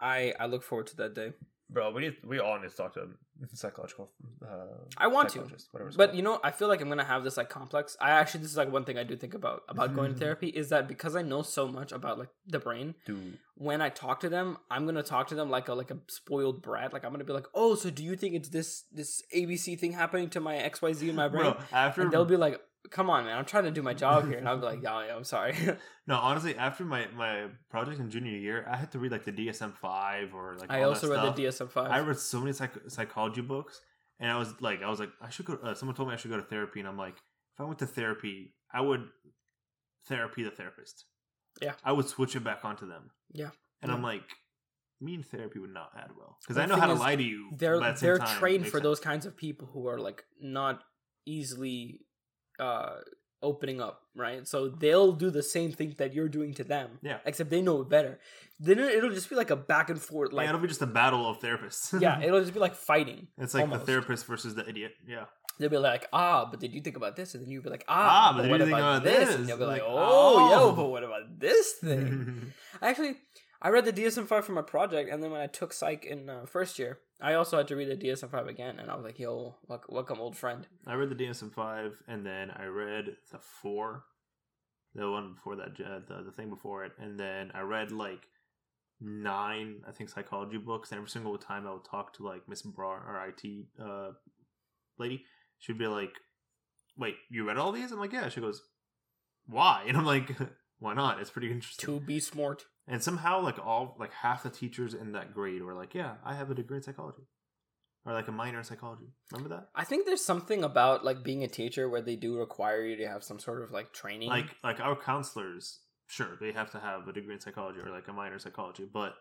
I I look forward to that day. Bro, we need, we all need to talk to a psychological. Uh, I want to, but called. you know, I feel like I'm gonna have this like complex. I actually, this is like one thing I do think about about going to therapy is that because I know so much about like the brain. dude. When I talk to them, I'm gonna talk to them like a like a spoiled brat. Like I'm gonna be like, oh, so do you think it's this this ABC thing happening to my X Y Z in my brain? Bro, after and they'll be like, come on, man, I'm trying to do my job here, and I'll be like, yeah, yeah, I'm sorry. No, honestly, after my my project in junior year, I had to read like the DSM five or like. I also read stuff. the DSM five. I read so many psych- psychology books, and I was like, I was like, I should go. Uh, someone told me I should go to therapy, and I'm like, if I went to therapy, I would therapy the therapist. Yeah. I would switch it back onto them. Yeah. and Yeah. I'm like, me and therapy would not add well because I know how to lie to you. they're the they're time, trained for sense. those kinds of people who are like not easily uh opening up right so they'll do the same thing that you're doing to them Yeah. except they know it better then it- it'll just be like a back and forth yeah, like it'll be just a battle of therapists. yeah it'll just be like fighting it's like almost. the therapist versus the idiot. Yeah. they'll be like ah but did you think about this and then you'll be like Ah, ah, but but what about about this? this? and they'll be like, Like, oh, yo oh. but what about this thing actually I read the DSM-5 for my project, and then when I took psych in uh, first year, I also had to read the DSM-5 again, and I was like, "Yo, welcome, old friend." I read the DSM five, and then I read the four, the one before that, uh, the the thing before it, and then I read like nine, I think, psychology books. And every single time I would talk to like Miss Bra, our IT uh, lady, she'd be like, "Wait, you read all these?" I'm like, "Yeah." She goes, "Why?" And I'm like, "Why not? It's pretty interesting." To be smart. And somehow, like all, like half the teachers in that grade were like, "Yeah, I have a degree in psychology." Or like a minor in psychology. Remember that? I think there's something about like being a teacher where they do require you to have some sort of like training. like like our counselors sure they have to have a degree in psychology or like a minor in psychology but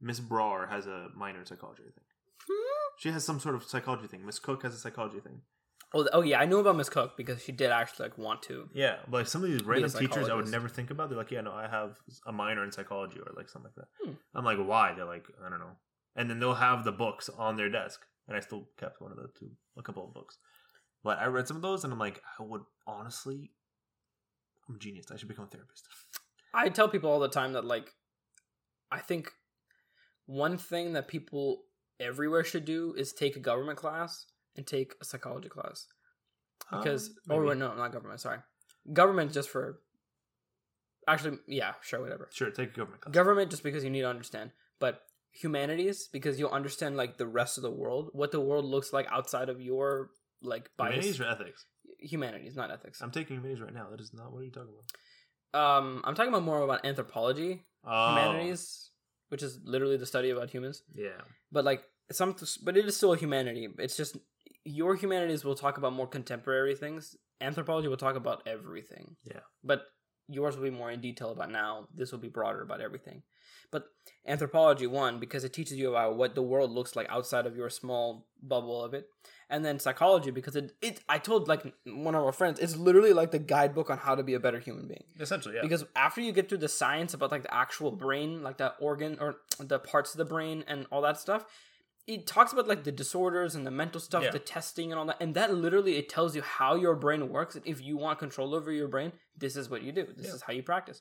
miss brar has a minor in psychology i think Hmm? she has some sort of psychology thing miss cook has a psychology thing oh, oh yeah, I knew about Miss Cook because she did actually like want to. yeah but like some of these random teachers i would never think about they're like yeah no i have a minor in psychology or like something like that. Hmm. i'm like why? They're like i don't know. And then they'll have the books on their desk and i still kept one of the two a couple of books. But i read some of those and i'm like i would honestly i'm a genius. I should become a therapist. I tell people all the time that like I think one thing that people everywhere should do is take a government class and take a psychology class. Because Um, or no, not government, sorry. Government just for actually yeah, sure, whatever. sure take a government class Government just because you need to understand. But humanities because you'll understand like the rest of the world, what the world looks like outside of your like bias. Humanities or ethics? humanities, not ethics. I'm taking humanities right now. That is not what you're you talking about? Um I'm talking about more about anthropology, Oh, humanities, which is literally the study about humans. Yeah. But like some, but it is still a humanity. It's just your humanities will talk about more contemporary things. Anthropology will talk about everything. Yeah. But yours will be more in detail about now. This will be broader about everything. But anthropology, one, because it teaches you about what the world looks like outside of your small bubble of it. And then psychology, because it, it I told like one of our friends, it's literally like the guidebook on how to be a better human being Essentially, yeah. because after you get through the science about like the actual brain like the organ or the parts of the brain and all that stuff it talks about like the disorders and the mental stuff Yeah. the testing and all that and that literally it tells you how your brain works and if you want control over your brain this is what you do this Yeah. is how you practice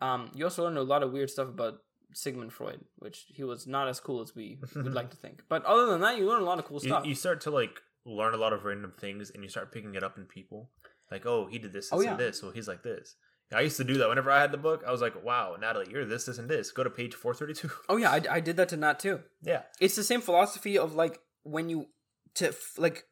um, you also learn a lot of weird stuff about sigmund freud which he was not as cool as we would like to think but other than that you learn a lot of cool you, stuff you start to like learn a lot of random things, and you start picking it up in people. Like, oh, he did this, this, Oh, yeah. and this, so he's like this. I used to do that whenever I had the book. I was like, wow, Natalie, you're this, this, and this. Go to page four thirty two. oh yeah I, I did that to nat too Yeah. it's the same philosophy of like when you to f- like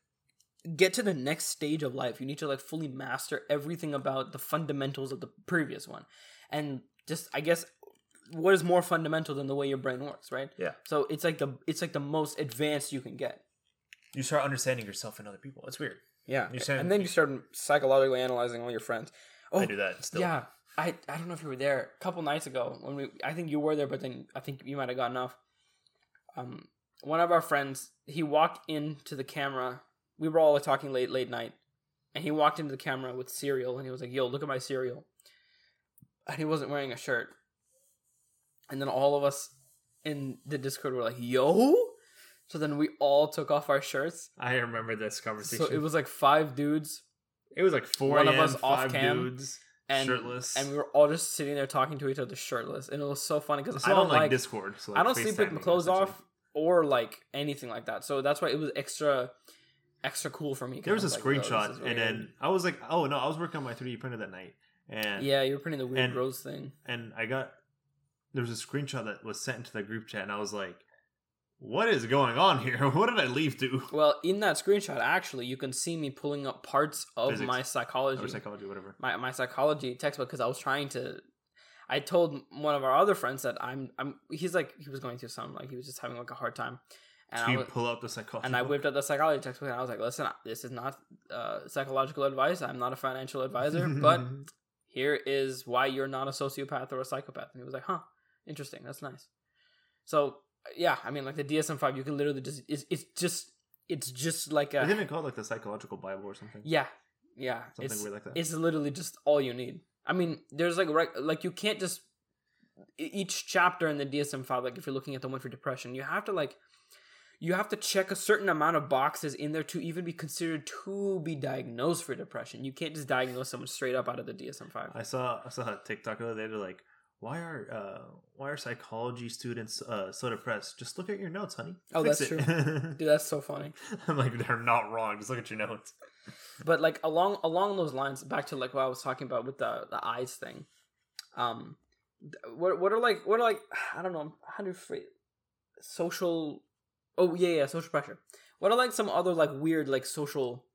get to the next stage of life, you need to like fully master everything about the fundamentals of the previous one, and just I guess what is more fundamental than the way your brain works, right? Yeah. So it's like the it's like the most advanced you can get. You start understanding yourself and other people. It's weird. Yeah, You and then you start psychologically analyzing all your friends. Oh, I do that still. Yeah, I I don't know if you were there a couple nights ago when we. I think you were there, but then I think you might have gotten off. Um, one of our friends, he walked into the camera. We were all talking late late night, and he walked into the camera with cereal, and he was like, "Yo, look at my cereal," and he wasn't wearing a shirt. And then all of us in the Discord were like, "Yo." So then we all took off our shirts. I remember this conversation. So it was like five dudes it was like four one of us off five cam, dudes, and shirtless. and we were all just sitting there talking to each other shirtless, and it was so funny because I don't like, like, Discord. So, like, I don't sleep with my clothes off or like anything like that. So that's why it was extra extra cool for me. There was a like, screenshot, and weird." then I was like, "Oh no!" I was working on my 3D printer that night, and yeah, you were printing the weird and- rose thing. and I got there was a screenshot that was sent into the group chat, and I was like, "What is going on here? What did I leave to?" Well, in that screenshot, actually, you can see me pulling up parts of Physics. my psychology, Or psychology, whatever. my my psychology textbook because I was trying to. I told one of our other friends that I'm I'm. He's like he was going through some like he was just having like a hard time, and So I you was, pull up the psychology, and I whipped out the psychology textbook and I was like, listen, this is not uh, psychological advice. I'm not a financial advisor, but here is why you're not a sociopath or a psychopath. And he was like, huh, interesting. That's nice. So yeah, I mean, like the DSM five, you can literally just it's, it's just it's just like Isn't call it like the psychological Bible or something? yeah yeah Something it's weird like that. it's literally just all you need. I mean, there's like rec- like you can't just each chapter in the DSM five. Like if you're looking at the one for depression, you have to like you have to check a certain amount of boxes in there to even be considered to be diagnosed for depression. You can't just diagnose someone straight up out of the DSM five. I saw I saw a TikTok the other day. They're like, "Why are uh, why are psychology students uh, so depressed? Just look at your notes, honey. Oh, Fix that's it." Dude, that's so funny. I'm like, they're not wrong. Just look at your notes. But like along along those lines, back to like what I was talking about with the the eyes thing. Um, what what are like what are like I don't know how do you phrase social. Oh yeah yeah social pressure. What are like some other like weird like social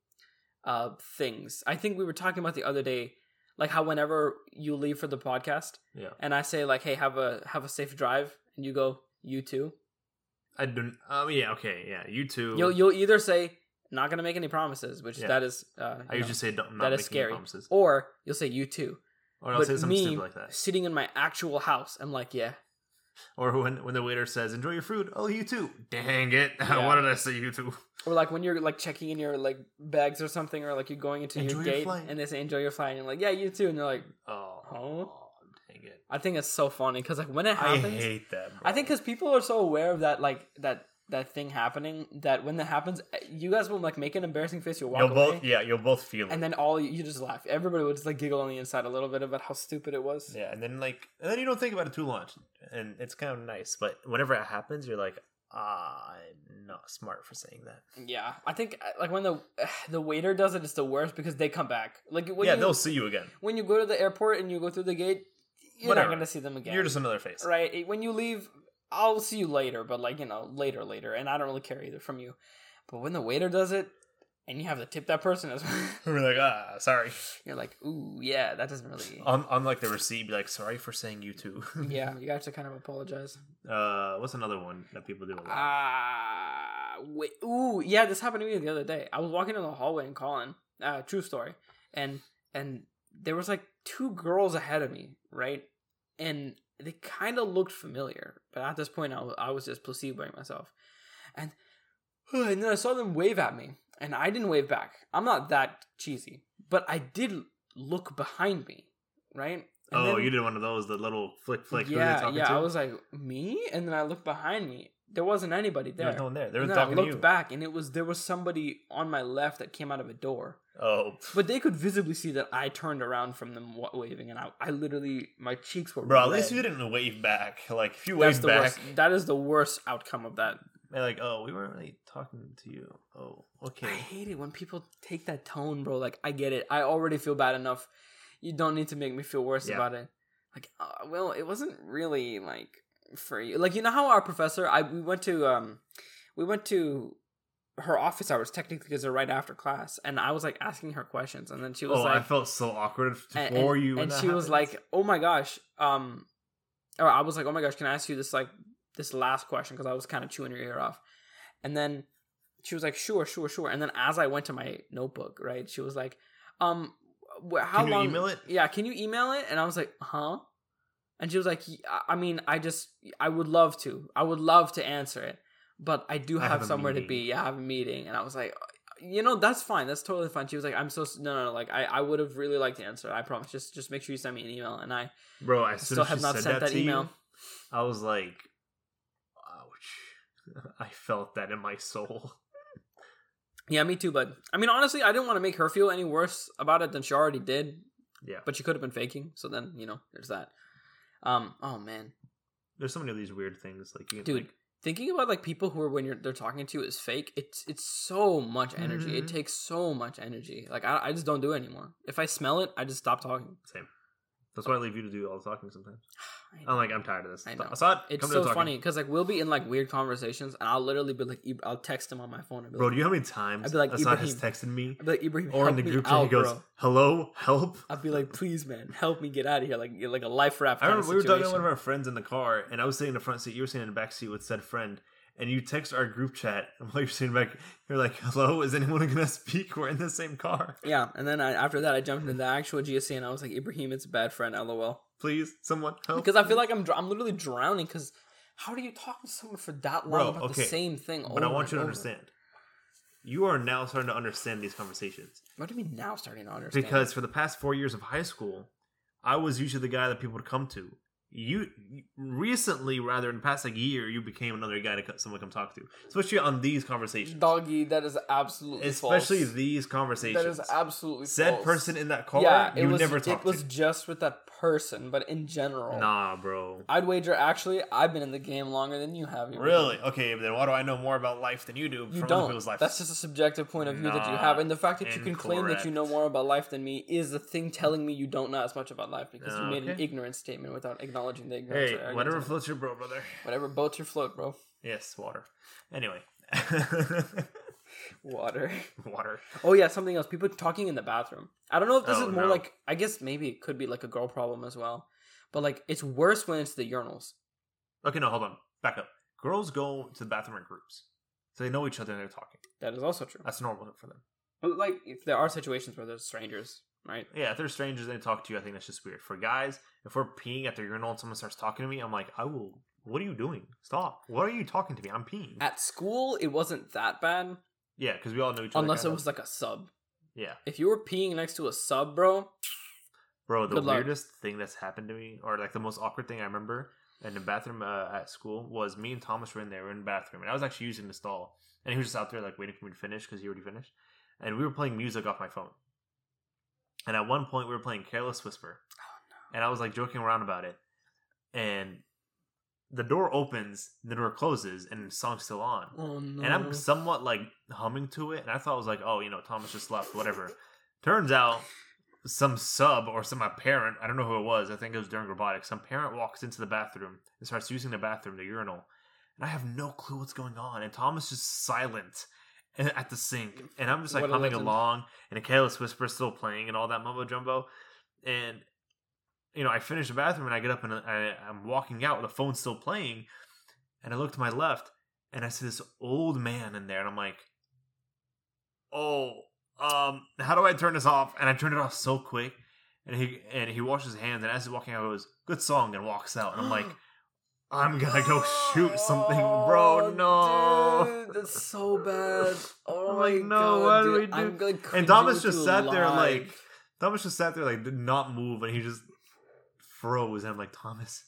uh things? I think we were talking about the other day, like how whenever you leave for the podcast, Yeah, and I say like, "Hey, have a have a safe drive," and you go, "You too." I don't. Oh yeah, okay, yeah. You too. You'll you'll either say, "Not gonna make any promises," which Yeah. that is. Uh, I know, usually say don't. Not that is scary. Promises. or you'll say "You too." Or I'll but say something me stupid like that. sitting in my actual house, I'm like, "Yeah." Or when when the waiter says, "Enjoy your food." Oh, you too. Dang it! Yeah. Why did I say you too? Or like when you're like checking in your like bags or something, or like you're going into Enjoy your your flight. and they say "Enjoy your flight," and you're like, "Yeah, you too," and they're like, Oh, Huh? dang it! I think it's so funny because like when it happens, I hate that. Bro. I think because people are so aware of that like that that thing happening that when that happens, you guys will like make an embarrassing face. You'll walk you'll away, both. Yeah, you'll both feel it. and then all you just laugh. Everybody would just like giggle on the inside a little bit about how stupid it was. Yeah, and then like, and then you don't think about it too long, and it's kind of nice. But whenever it happens, you're like, ah, I'm not smart for saying that. Yeah, I think uh, like when the the waiter does it, it's the worst because they come back. Like yeah, you, they'll see you again. when you go to the airport and you go through the gate, you're Whatever. not gonna see them again. You're just another face. right. When you leave, I'll see you later, but like you know, later, later, and I don't really care either from you. But when the waiter does it, and you have to tip that person as well, We're like, ah, sorry. you're like, ooh, yeah, that doesn't really. On, on like the receipt, be like, sorry for saying you too. yeah, you have to kind of apologize. Uh, what's another one that people do a lot? Ah, wait, ooh, yeah, this happened to me the other day. I was walking in the hallway and calling, uh, true story, and and there was like two girls ahead of me, right, and they kind of looked familiar, but at this point, I was, I was just placeboing myself, and and then I saw them wave at me, and I didn't wave back. I'm not that cheesy, but I did look behind me, right. And oh, then- you did one of those, the little flick flick. yeah, yeah. to? I was like, me, and then I looked behind me. There wasn't anybody There there. was no one there. Were And then I looked you. back, and it was there was somebody on my left that came out of a door, Oh, but they could visibly see that I turned around from them waving, and I, I literally my cheeks were. bro, at least you didn't wave back. Like if you That's waved the back, worst. That is the worst outcome of that. they're like, oh, we weren't really talking to you. Oh, okay. I hate it when people take that tone, bro. Like I get it. I already feel bad enough. You don't need to make me feel worse Yeah. about it. Like, uh, well, it wasn't really like for you. Like you know how our professor, I we went to um, we went to her office hours technically because they're right after class, and I was like asking her questions, and then she was oh, like, I felt so awkward for you, and she was happens. like, "Oh my gosh," um, or I was like, "Oh my gosh, can I ask you this like this last question?" Because I was kind of chewing her ear off, and then she was like, "Sure, sure, sure." And then as I went to my notebook, right, she was like, "Um, how Can you long? email it? Yeah, can you email it?" And I was like, "Huh." And she was like, I mean, I just, I would love to. I would love to answer it, but I do I have, have a somewhere to be. Yeah, I have a meeting. And I was like, you know, that's fine. That's totally fine. She was like, I'm so, no, no, no. Like, I, I would have really liked to answer. it. I promise. Just, just make sure you send me an email. And I bro. Soon still have not sent that, that email. you, I was like, ouch. I felt that in my soul. Yeah, me too. But I mean, honestly, I didn't want to make her feel any worse about it than she already did. Yeah. But she could have been faking. So then, you know, there's that. Um. Oh man, There's so many of these weird things, like you can, dude. like, Thinking about like people who are when you're they're talking to you is fake. It's it's so much energy. It Mhm. takes so much energy. Like I, I just don't do it anymore. If I smell it, I just stop talking. same. That's why I leave you to do all the talking sometimes. I I'm like, I'm tired of this. I know. Assad, It's so funny because like we'll be in like weird conversations and I'll literally be like, I'll text him on my phone. I'll be Bro, like, do you know how many times I'd be like, Assad has texted me I'll be like Ibrahim, or in the group chat he goes, bro. "Hello, help." I'd be like, please, man, help me get out of here, like like a life raft. I remember we were talking to one of our friends in the car, and I was sitting in the front seat. You were sitting in the back seat with said friend, and you text our group chat. And while you're sitting back, you're like, "Hello, is anyone gonna speak? We're in the same car. Yeah, and then I, after that, I jumped into the actual GSC and I was like, Ibrahim, it's a bad friend, lol. Please, someone help." Because I feel like I'm I'm literally drowning. Because how do you talk to someone for that long Bro, about okay, the same thing? but I want you to over? understand. You are now starting to understand these conversations What do you mean now? Starting to understand? because for the past four years of high school, I was usually the guy that people would come to. You recently, rather in the past like year, you became another guy to co- someone come talk to, especially on these conversations. doggy, that is absolutely especially false. these conversations. That is absolutely Said false. person in that car, Yeah, it you was. never it talked was to. just with that person, but in general, Nah, bro. I'd wager. Actually, I've been in the game longer than you have. Ibrahim. Really? Okay, then why do I know more about life than you do You from don't. people's life? That's just a subjective point of view that you have, and the fact that you can claim that you know more about life than me is the thing telling me you don't know as much about life because you uh, made an Okay. ignorant statement without acknowledging the ignorance. or Hey, whatever floats your boat, brother. whatever boats your float, bro. Yes, water. Anyway. Water. water. Oh yeah, something else. People talking in the bathroom. I don't know if this Oh, is more no. like. I guess maybe it could be like a girl problem as well, but like it's worse when it's the urinals. Okay, no, hold on. Back up. Girls go to the bathroom in groups. So they know each other and they're talking. That is also true. That's normal for them. But like, if there are situations where there's strangers, right? Yeah, if they're strangers and they talk to you, I think that's just weird. For guys, if we're peeing at the urinal and someone starts talking to me, I'm like, I will. What are you doing? Stop. What are you talking to me? I'm peeing. At school, it wasn't that bad yeah, because we all know each other. unless it was like a sub. Yeah. If you were peeing next to a sub, bro, Bro, the Good luck. weirdest thing that's happened to me, or like the most awkward thing I remember in the bathroom uh, at school, was me and Thomas were in there, we were in the bathroom, and I was actually using the stall, and he was just out there like waiting for me to finish because he already finished, and we were playing music off my phone, and at one point we were playing Careless Whisper, and I was like joking around about it, and the door opens, the door closes, and the song's still on, oh no. and I'm somewhat like humming to it, and I thought it was like, oh, you know, Thomas just left, whatever. Turns out, some sub or some parent, I don't know who it was. I think it was during robotics. Some parent walks into the bathroom and starts using the bathroom, the urinal, and I have no clue what's going on. And Thomas is silent at the sink, and I'm just like What humming along, and a careless whisper still playing, and all that mumbo jumbo, and. You know, I finish the bathroom and I get up and I, I'm walking out. The phone's still playing, and I look to my left and I see this old man in there, and I'm like, "Oh, um, how do I turn this off?" And I turned it off so quick, and he and he washes his hands, and as he's walking out, he goes, "Good song," and walks out, and I'm like, "I'm gonna go shoot something, bro." No, dude, that's so bad. Oh I'm my like, no, god, what do we do? And Thomas just sat you there like Thomas just sat there like did not move, and he just froze. And I'm like, Thomas,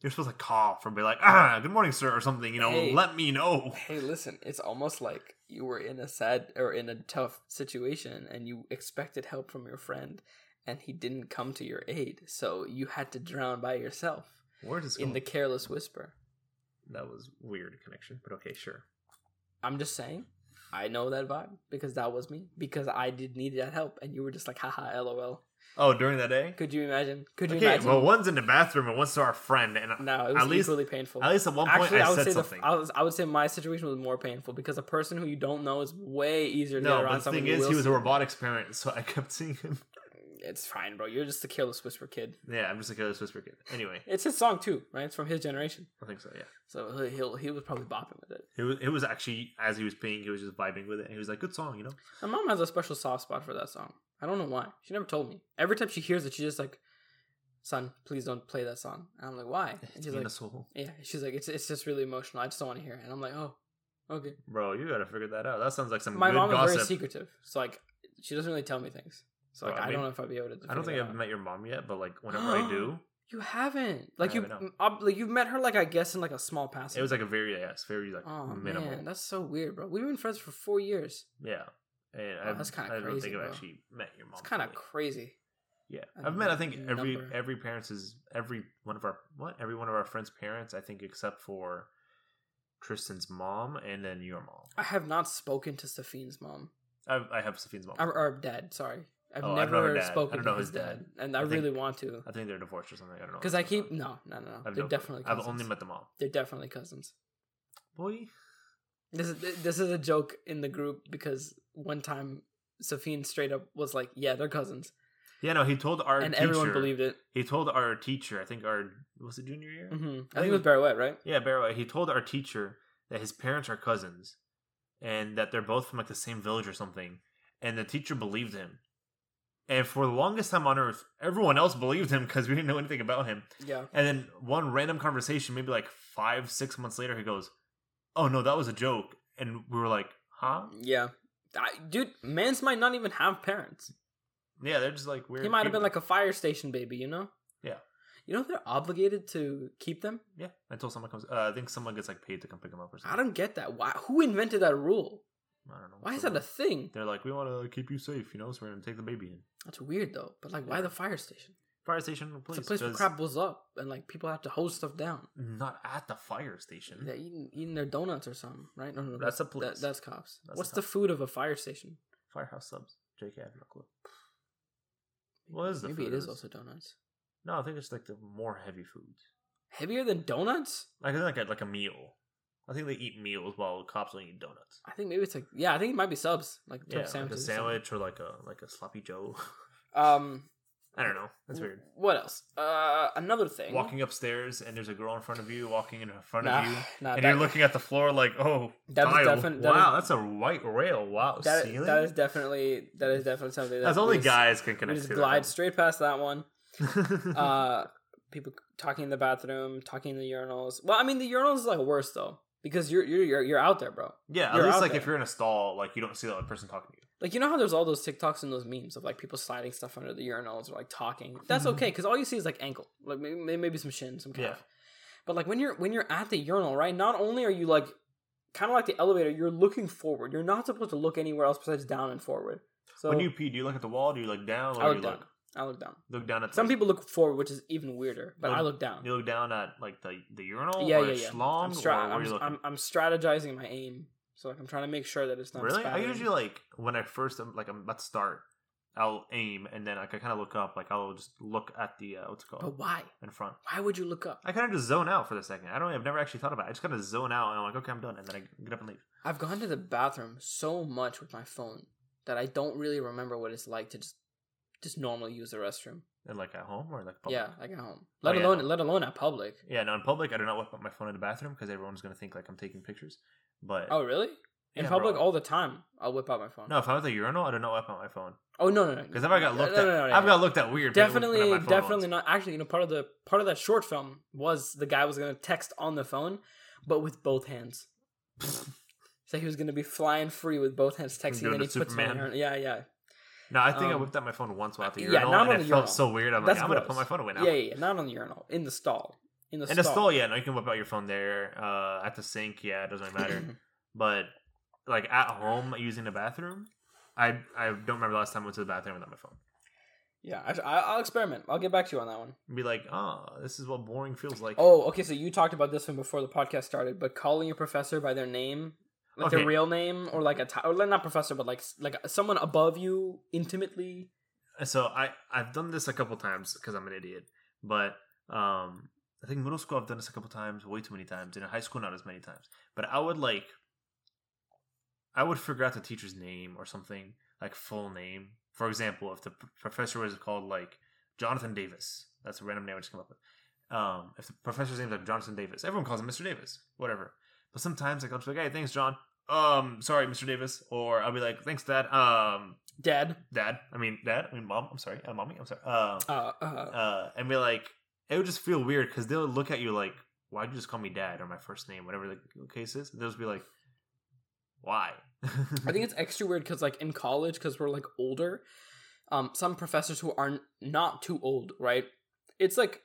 you're supposed to cough or be like, "Ah, good morning, sir," or something. You know, Hey. let me know. Hey, listen, it's almost like you were in a sad or in a tough situation and you expected help from your friend and he didn't come to your aid. So you had to drown by yourself Where does in the careless whisper. that was weird connection, but okay, sure. I'm just saying, I know that vibe because that was me because I did need that help and you were just like haha lol. Oh, during that day. Could you imagine? Could you Okay, imagine? well, one's in the bathroom and one's to our friend, and no, it was at least- equally painful. at least at one point Actually, I, I, would said say the, something. I, was, I would say my situation was more painful because a person who you don't know is way easier to get no, around but the thing is, he was a robotics parent, so I kept seeing him. It's fine, bro. You're just a careless whisper kid. Yeah, I'm just a careless whisper kid. Anyway, It's his song too, right? It's from his generation, I think so. Yeah, so he'll, he'll he was probably bopping with it. it was. It was actually as he was peeing, he was just vibing with it. And he was like, "Good song, you know." My mom has a special soft spot for that song. I don't know why. She never told me. Every time she hears it, she's just like, "Son, please don't play that song." And I'm like, "Why?" And she's like, soul, "Yeah." She's like, "It's it's just really emotional. I just don't want to hear it." And I'm like, "Oh, okay." bro. You gotta figure that out. That sounds like some My good mom is gossip. very secretive, so like, she doesn't really tell me things. So like, I I, mean, don't know if I'd be able to. I don't think I've out. met your mom yet, but like whenever I do, You haven't. Like you, uh, like you've met her. Like I guess in like a small passing. it was like a very yes, very like Oh minimal. man, that's so weird, bro. We've been friends for four years. Yeah, and Wow, that's kinda crazy. I don't think I've actually met your mom. It's kind of crazy. Yeah, I've met. I think n- every every parents is every one of our what every one of our friends' parents. I think except for Tristan's mom and then your mom. I have not spoken to Safine's mom I, I have Safine's mom. or, or dad. Sorry, I've Oh, I never. I spoken to his dad. dad, and I, I think- really want to I think they're divorced or something. I don't know. because I keep no, no, no. I've They're no definitely I've only met the mom. They're definitely cousins. Boy, This is this is a joke in the group because one time Safine straight up was like, "Yeah, they're cousins," yeah, no. He told our and teacher, everyone believed it. He told our teacher. I think our was it junior year. hmm I think it was Barrett, right? Yeah, Barrow. He told our teacher that his parents are cousins, and that they're both from like the same village or something. And the teacher believed him. And for the longest time on earth, everyone else believed him because we didn't know anything about him. Yeah. And then one random conversation, maybe like five, six months later, he goes, "Oh no, that was a joke." And we were like, "Huh?" Yeah. I, dude, mans might not even have parents. Yeah, they're just like weird. He might have been like a fire station baby, you know? Yeah. You know they're obligated to keep them? yeah. Until someone comes, uh, I think someone gets like paid to come pick them up or something. I don't get that. Why who invented that rule? I don't know. Why is that a thing? They're like, we want to keep you safe, you know, so we're gonna take the baby in That's weird though. But like why the fire station? Fire station. Please, it's a place where crap blows up and like people have to hold stuff down. Not at the fire station. They're eating, eating their donuts or something, right? No, no, That's that's a police. That, that's cops. That's What's the food of a fire station? Firehouse subs. JK, I have no clue. What is the Maybe food it of also donuts. No, I think it's like the more heavy foods. Heavier than donuts? Like I think like a, like a meal. I think they eat meals while cops don't eat donuts. I think maybe it's like yeah, I think it might be subs like Yeah, like a sandwich or like a like a sloppy Joe. Um, I don't know. That's weird. What else? Uh, another thing. Walking upstairs and there's a girl in front of you walking in front Nah, of you, and that- you're looking at the floor like, oh, That is tile. defin- wow, is- that's a white rail. Wow, That, ceiling. that is definitely that is definitely something that That's only just- guys can connect. We just glide that. straight past that one. Uh, people talking in the bathroom, talking in the urinals. Well, I mean, the urinals is like worse though because you're you're you're, you're out there, bro. yeah, at you're least like there. if you're in a stall, like you don't see the other person talking to you. Like you know how there's all those TikToks and those memes of like people sliding stuff under the urinals or like talking. That's Mhm. okay because all you see is like ankle, like maybe, maybe some shin, some calf. Yeah. But like when you're when you're at the urinal, right? Not only are you like kind of like the elevator, you're looking forward. You're not supposed to look anywhere else besides down and forward. So when you pee, do you look at the wall? Do you look down? Or I look you down. look I look down. look down at Some people look forward, which is even weirder. But Look- I look down. You look down at like the the urinal. Yeah, or yeah, yeah. Schlong, I'm, stra- I'm? I'm, I'm strategizing my aim. So like I'm trying to make sure that it's not really? I usually like when I first am like I'm about to start, I'll aim and then like, I kind of look up. Like I'll just look at the uh, what's it called But why? in front. Why would you look up? I kind of just zone out for the second. I don't. I've never actually thought about it. I just kind of zone out and I'm like, okay, I'm done, and then I get up and leave. I've gone to the bathroom so much with my phone that I don't really remember what it's like to just just normally use the restroom. And like at home or like public? Yeah, like at home. Let Oh, yeah, alone no. let alone at public. Yeah, no, in public, I do not whip up my phone in the bathroom because everyone's gonna think like I'm taking pictures. But Oh really? In Yeah, public bro. all the time. I'll whip out my phone. no, if I'm at the urinal, I do not whip out my phone Oh no no no. because if I got looked no, at, no, no, I've got looked at weird. I definitely out my phone definitely once. not actually you know part of the part of that short film was the guy was gonna text on the phone but with both hands so he was gonna be flying free with both hands texting then he puts it Superman. her yeah yeah No, I think I Um, whipped out my phone once while at the yeah, urinal, not and on it the felt urinal. so weird. I'm That's like, I'm gonna put my phone away now. yeah, yeah yeah not on the urinal in the stall in the In the stall, stall, yeah, no, you can whip out your phone there. Uh, at the sink, yeah, it doesn't really matter. but like at home using the bathroom, I I don't remember the last time I went to the bathroom without my phone. yeah I, I- I'll experiment I'll get back to you on that one. Be like, oh, this is what boring feels like. Oh, okay. So you talked about this one before the podcast started, but calling your professor by their name, like Okay. their real name, or like a or not professor, but like like someone above you intimately. so I I've done this a couple times because I'm an idiot, but um I think middle school I've done this a couple times, way too many times. In high school, not as many times. But I would like, I would figure out the teacher's name or something like full name. For example, if the professor was called like Jonathan Davis, that's a random name I just came up with. Um, if the professor's name is like Jonathan Davis, everyone calls him Mr. Davis, whatever. But sometimes like, I'll just be like, hey, thanks, John. Um, sorry, Mr. Davis, or I'll be like, thanks, Dad. Um, Dad. Dad. I mean, Dad. I mean, Mom. I'm sorry, uh, Mommy. I'm sorry. Uh, Uh, uh, uh, and be like, it would just feel weird because they'll look at you like, why'd you just call me dad or my first name, whatever the case is. They'll just be like, why? I think it's extra weird because like in college, because we're like older, um, some professors who are not too old, right? It's like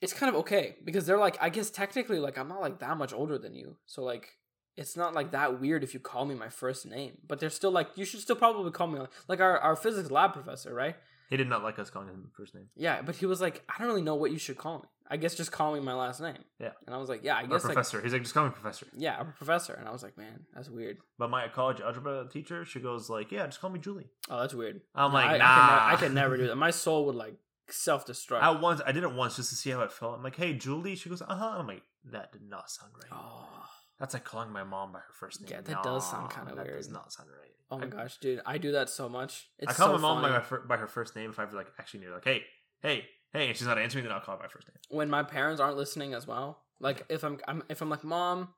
it's kind of okay because they're like, I guess technically, like I'm not like that much older than you, so like it's not like that weird if you call me my first name. But they're still like, you should still probably call me like our our physics lab professor, right? He did not like us calling him first name. Yeah, but he was like, I don't really know what you should call me. I guess just call me my last name. Yeah. and I was like, yeah, I Or guess like professor. He's like, just call me professor. yeah, I'm a professor, and I was like, man, that's weird. But my college algebra teacher, she goes like, yeah, just call me Julie. Oh, that's weird. I'm No, like, I, nah. I, can never, I never do that. My soul would like self destruct. I once, I did it once just to see how it felt. I'm like, hey, Julie. She goes, uh huh. I'm like, that did not sound right. Oh, That's like calling my mom by her first name. Yeah, that does sound kinda weird. That does not sound right. oh my I- gosh, dude, I do that so much. It's I call so my mom by, my fir- by her first name if I've like actually near like, hey, hey, hey, and she's not answering, then I'll call her by first name. when my parents aren't listening as well. Like if I'm, I'm if I'm like mom,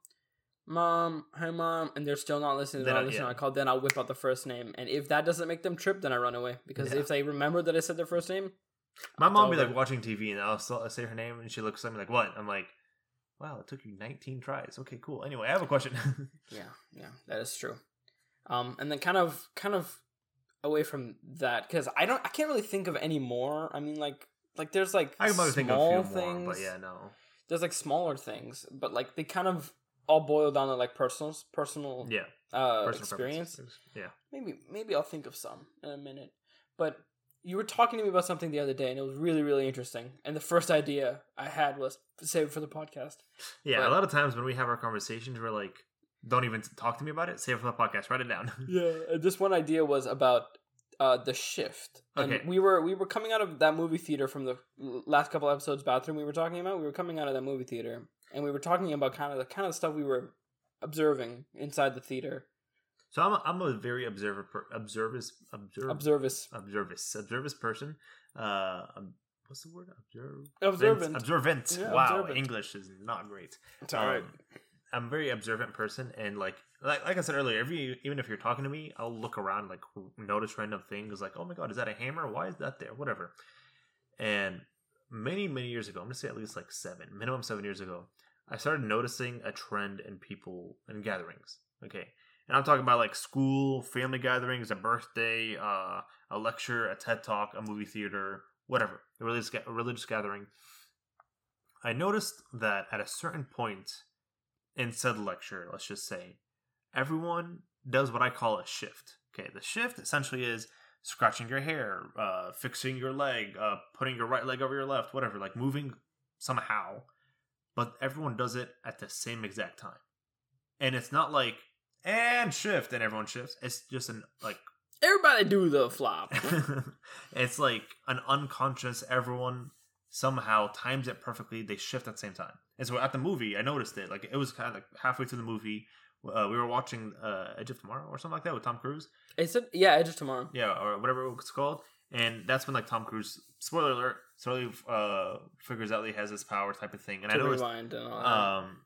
mom, hey mom, and they're still not listening, they're Then not I- listening. yeah. I call, then I'll whip out the first name, and if that doesn't make them trip, then I run away because Yeah. if they remember that I said their first name, My It's mom be like watching TV and I'll still say her name and she looks at me like, what? I'm like, wow, it took you 19 tries. Okay, cool. Anyway, I have a question. Yeah, yeah, that is true. Um, and then kind of, kind of away from that because I don't, I can't really think of any more. I mean, like, like there's like I can probably think of a small few things. more, but yeah, no. There's like smaller things, but like they kind of all boil down to like personal, personal, Yeah, uh, personal experience. Yeah. Maybe, maybe I'll think of some in a minute. But you were talking to me about something the other day, and it was really, really interesting. And the first idea I had was save it for the podcast. Yeah, But- a lot of times when we have our conversations, we're like, don't even talk to me about it. Save it for the podcast. Write it down. Yeah, and this one idea was about uh, the shift. And Okay. we were we were coming out of that movie theater from the last couple episodes bathroom we were talking about. We were coming out of that movie theater, and we were talking about kind of the kind of stuff we were observing inside the theater. So I'm a, I'm a very observer, per, Observis. observous, observous person. Uh, um, what's the word? Observe. Observant. Observant. Yeah, wow, observant. English is not great. It's all right. Um, I'm a very observant person, and like, like like I said earlier, every even if you're talking to me, I'll look around, like notice random things, like, oh my god, is that a hammer? Why is that there? Whatever. And many many years ago, I'm gonna say at least like seven, minimum seven years ago, I started noticing a trend in people and gatherings. Okay, and I'm talking about like school, family gatherings, a birthday, uh, a lecture, a TED talk, a movie theater, whatever, a religious a religious gathering. I noticed that at a certain point in said lecture, let's just say, everyone does what I call a shift. Okay, the shift essentially is scratching your hair, uh, fixing your leg, uh, putting your right leg over your left, whatever, like moving somehow. But everyone does it at the same exact time. And it's not like, and shift, and everyone shifts. It's just an, like, Everybody do the flop. it's like an unconscious, everyone somehow times it perfectly. They shift at the same time. And so at the movie, I noticed it. Like it was kind of like halfway through the movie. Uh, we were watching uh, Edge of Tomorrow or something like that with Tom Cruise. It's a, yeah, Edge of Tomorrow. Yeah, or whatever it's called. And that's when like Tom Cruise, spoiler alert, slowly uh, figures out that he has this power type of thing. And to I noticed, rewind and all that. um,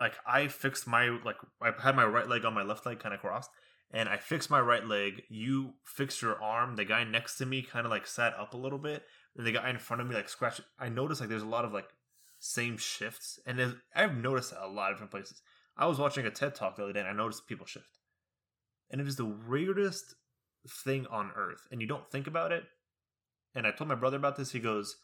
like I fixed my like I had my right leg on my left leg kind of crossed, and I fixed my right leg. You fixed your arm. The guy next to me kind of like sat up a little bit, and the guy in front of me like scratched. I noticed like there's a lot of like same shifts, and I've noticed a lot of different places. I was watching a TED talk the other day, and I noticed people shift, and it is the weirdest thing on earth, and you don't think about it. And I told my brother about this. He goes,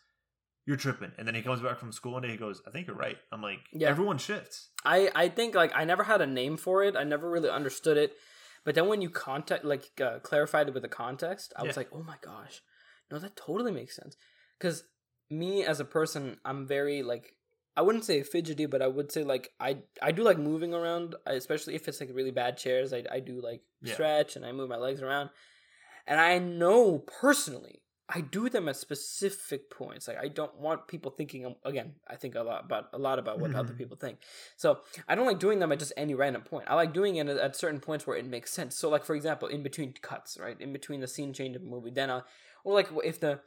"You're tripping," and then he comes back from school one day. He goes, "I think you're right." I'm like, Yeah. "Everyone shifts." I I think like I never had a name for it. I never really understood it. But then when you contact like uh, clarified it with the context, I was like, "Oh my gosh. No, that totally makes sense." Cuz me as a person, I'm very like I wouldn't say fidgety, but I would say like I I do like moving around, especially if it's like really bad chairs. I I do like Yeah. stretch and I move my legs around. and I know personally I do them at specific points. Like I don't want people thinking again. I think a lot about a lot about what other Mhm. people think. So I don't like doing them at just any random point. I like doing it at, certain points where it makes sense. So like for example, in between cuts, right, in between the scene change of a movie, then I or like if the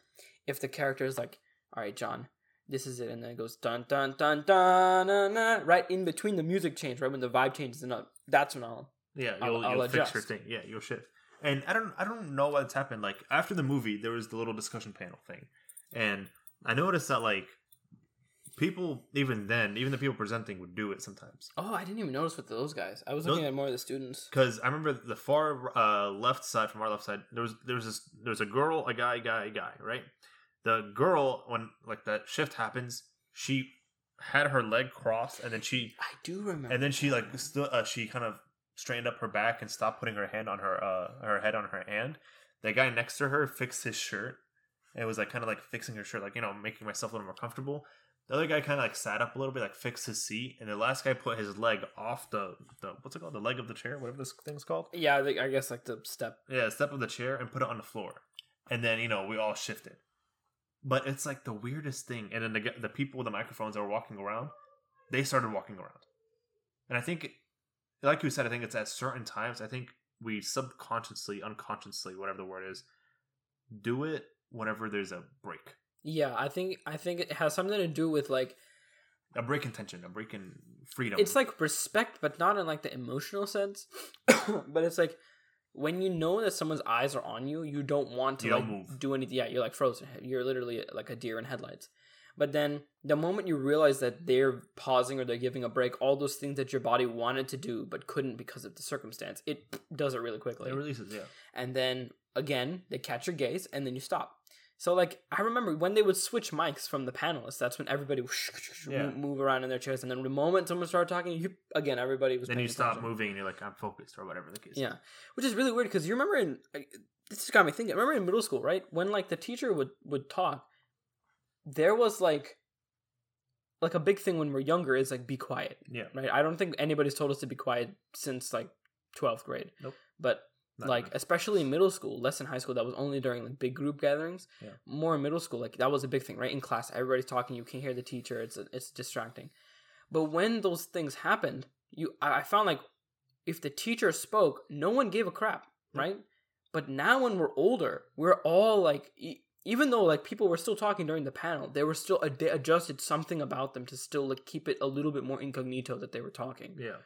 if the character is like, all right, John, this is it, and then it goes dun dun dun dun dun, dun right in between the music change, right when the vibe changes, and that's when I'll Yeah, I'll- you'll, I'll you'll fix your adjust. thing. Yeah, you'll shift. And I don't I don't know what's happened. Like after the movie, there was the little discussion panel thing, and I noticed that like people even then, even the people presenting would do it sometimes. Oh, I didn't even notice with those guys. I was Those- looking at more of the students. Because I remember the far uh, left side from our left side, there was there was this there was a girl, a guy, guy, guy, right? The girl, when like that shift happens, she had her leg crossed, and then she I do remember. and then she like stu- uh, she kind of straightened up her back and stopped putting her hand on her uh her head on her hand. The guy next to her fixed his shirt. It was like kind of like fixing her shirt, like you know, making myself a little more comfortable. The other guy kind of like sat up a little bit, like fixed his seat, and the last guy put his leg off the the what's it called, the leg of the chair, whatever this thing's called. yeah, I, think, I guess like the step. Yeah, step of the chair and put it on the floor, and then you know we all shifted. But it's like the weirdest thing. And then the the people with the microphones that were walking around, they started walking around, and I think, like you said, I think it's at certain times. I think we subconsciously, unconsciously, whatever the word is, do it whenever there's a break, Yeah, I think I think it has something to do with like a break in tension, a break in freedom. it's like respect, but not in like the emotional sense. but it's like when you know that someone's eyes are on you, you don't want to You like do anything. Yeah, you're like frozen. You're literally like a deer in headlights. But then the moment you realize that they're pausing or they're giving a break, all those things that your body wanted to do but couldn't because of the circumstance, it does it really quickly. it releases, yeah. and then again they catch your gaze and then you stop so like i remember when they would switch mics from the panelists that's when everybody would Yeah. move, around in their chairs and then the moment someone started talking you again everybody was Then you stop attention. moving and you're like, I'm focused or whatever the case. yeah which is really weird because you remember in this just got me thinking remember in middle school right when like the teacher would would talk there was like like a big thing when we're younger is like be quiet yeah. right i don't think anybody's told us to be quiet since like 12th grade Nope. but Not like enough. especially in middle school less in high school that was only during like big group gatherings Yeah. more in middle school like that was a big thing right in class everybody's talking you can't hear the teacher it's it's distracting but when those things happened you i I found like if the teacher spoke no one gave a crap right but now when we're older we're all like even though like people were still talking during the panel they were still ad- they adjusted something about them to still like keep it a little bit more incognito that they were talking Yeah.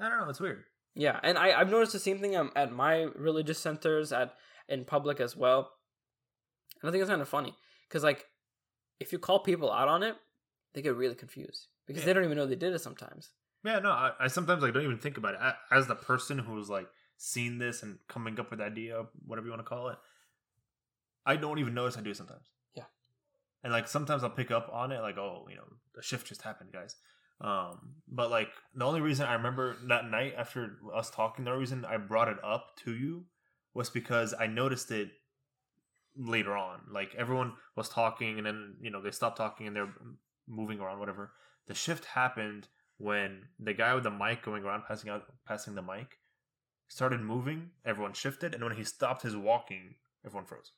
I don't know. It's weird. yeah, and I I've noticed the same thing um, at my religious centers at in public as well. And I think it's kind of funny because like if you call people out on it, they get really confused because they don't even know they did it sometimes. Yeah, no, I, I sometimes like don't even think about it I, as the person who's like seen this and coming up with the idea, whatever you want to call it. I don't even notice I do it sometimes. Yeah. and like sometimes I'll pick up on it, like oh, you know, the shift just happened, guys. Um, but like the only reason I remember that night after us talking, the only reason I brought it up to you was because I noticed it later on. Like everyone was talking, and then you know they stopped talking and they're moving around, whatever. The shift happened when the guy with the mic going around passing out, passing the mic, started moving. Everyone shifted, and when he stopped his walking, everyone froze.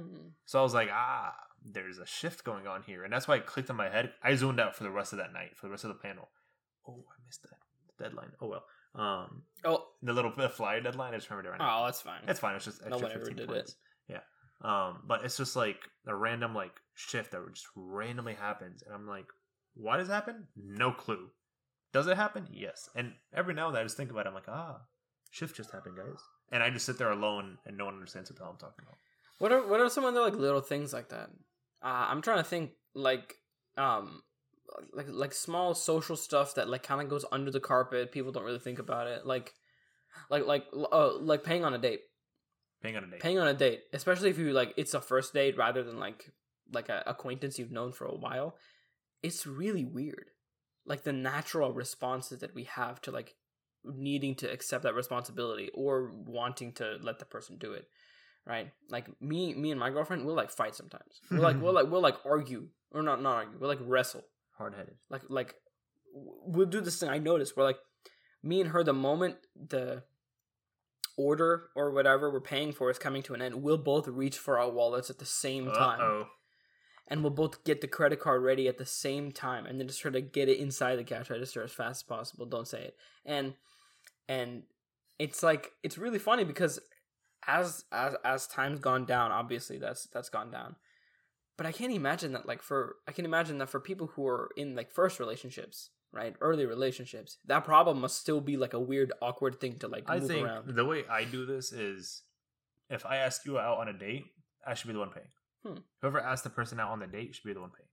Hmm. So I was like, ah, there's a shift going on here, and that's why it clicked in my head. I zoned out for the rest of that night, for the rest of the panel. Oh, I missed that deadline. Oh well. Um, Oh, the little the flyer deadline. I just remembered it right now. oh, that's fine. It's fine. It's just extra No one ever 15 did points. Yeah. Um, but it's just like a random like shift that just randomly happens, and I'm like, why does it happen? No clue. Does it happen? Yes. And every now and then I just think about it. I'm like, ah, shift just happened, guys. And I just sit there alone, and no one understands what the hell I'm talking about. What are what are some other like little things like that? Uh, I'm trying to think like um like like small social stuff that like kind of goes under the carpet. People don't really think about it. Like like like uh, like paying on a date. Paying on a date. Paying on a date, especially if you like it's a first date rather than like like an acquaintance you've known for a while. It's really weird. Like the natural responses that we have to like needing to accept that responsibility or wanting to let the person do it right like me me and my girlfriend we'll like fight sometimes we'll like we'll like we'll like argue or not not argue we'll like wrestle Hard headed. like like we'll do this thing i noticed where like me and her the moment the order or whatever we're paying for is coming to an end, we'll both reach for our wallets at the same time. Uh-oh. and we'll both get the credit card ready at the same time and then just try to get it inside the cash register as fast as possible don't say it and and it's like it's really funny because as as as time's gone down obviously that's that's gone down but i can't imagine that like for i can imagine that for people who are in like first relationships right early relationships that problem must still be like a weird awkward thing to like I move think around the way I do this is if I ask you out on a date, I should be the one paying. Hmm. Whoever asked the person out on the date should be the one paying.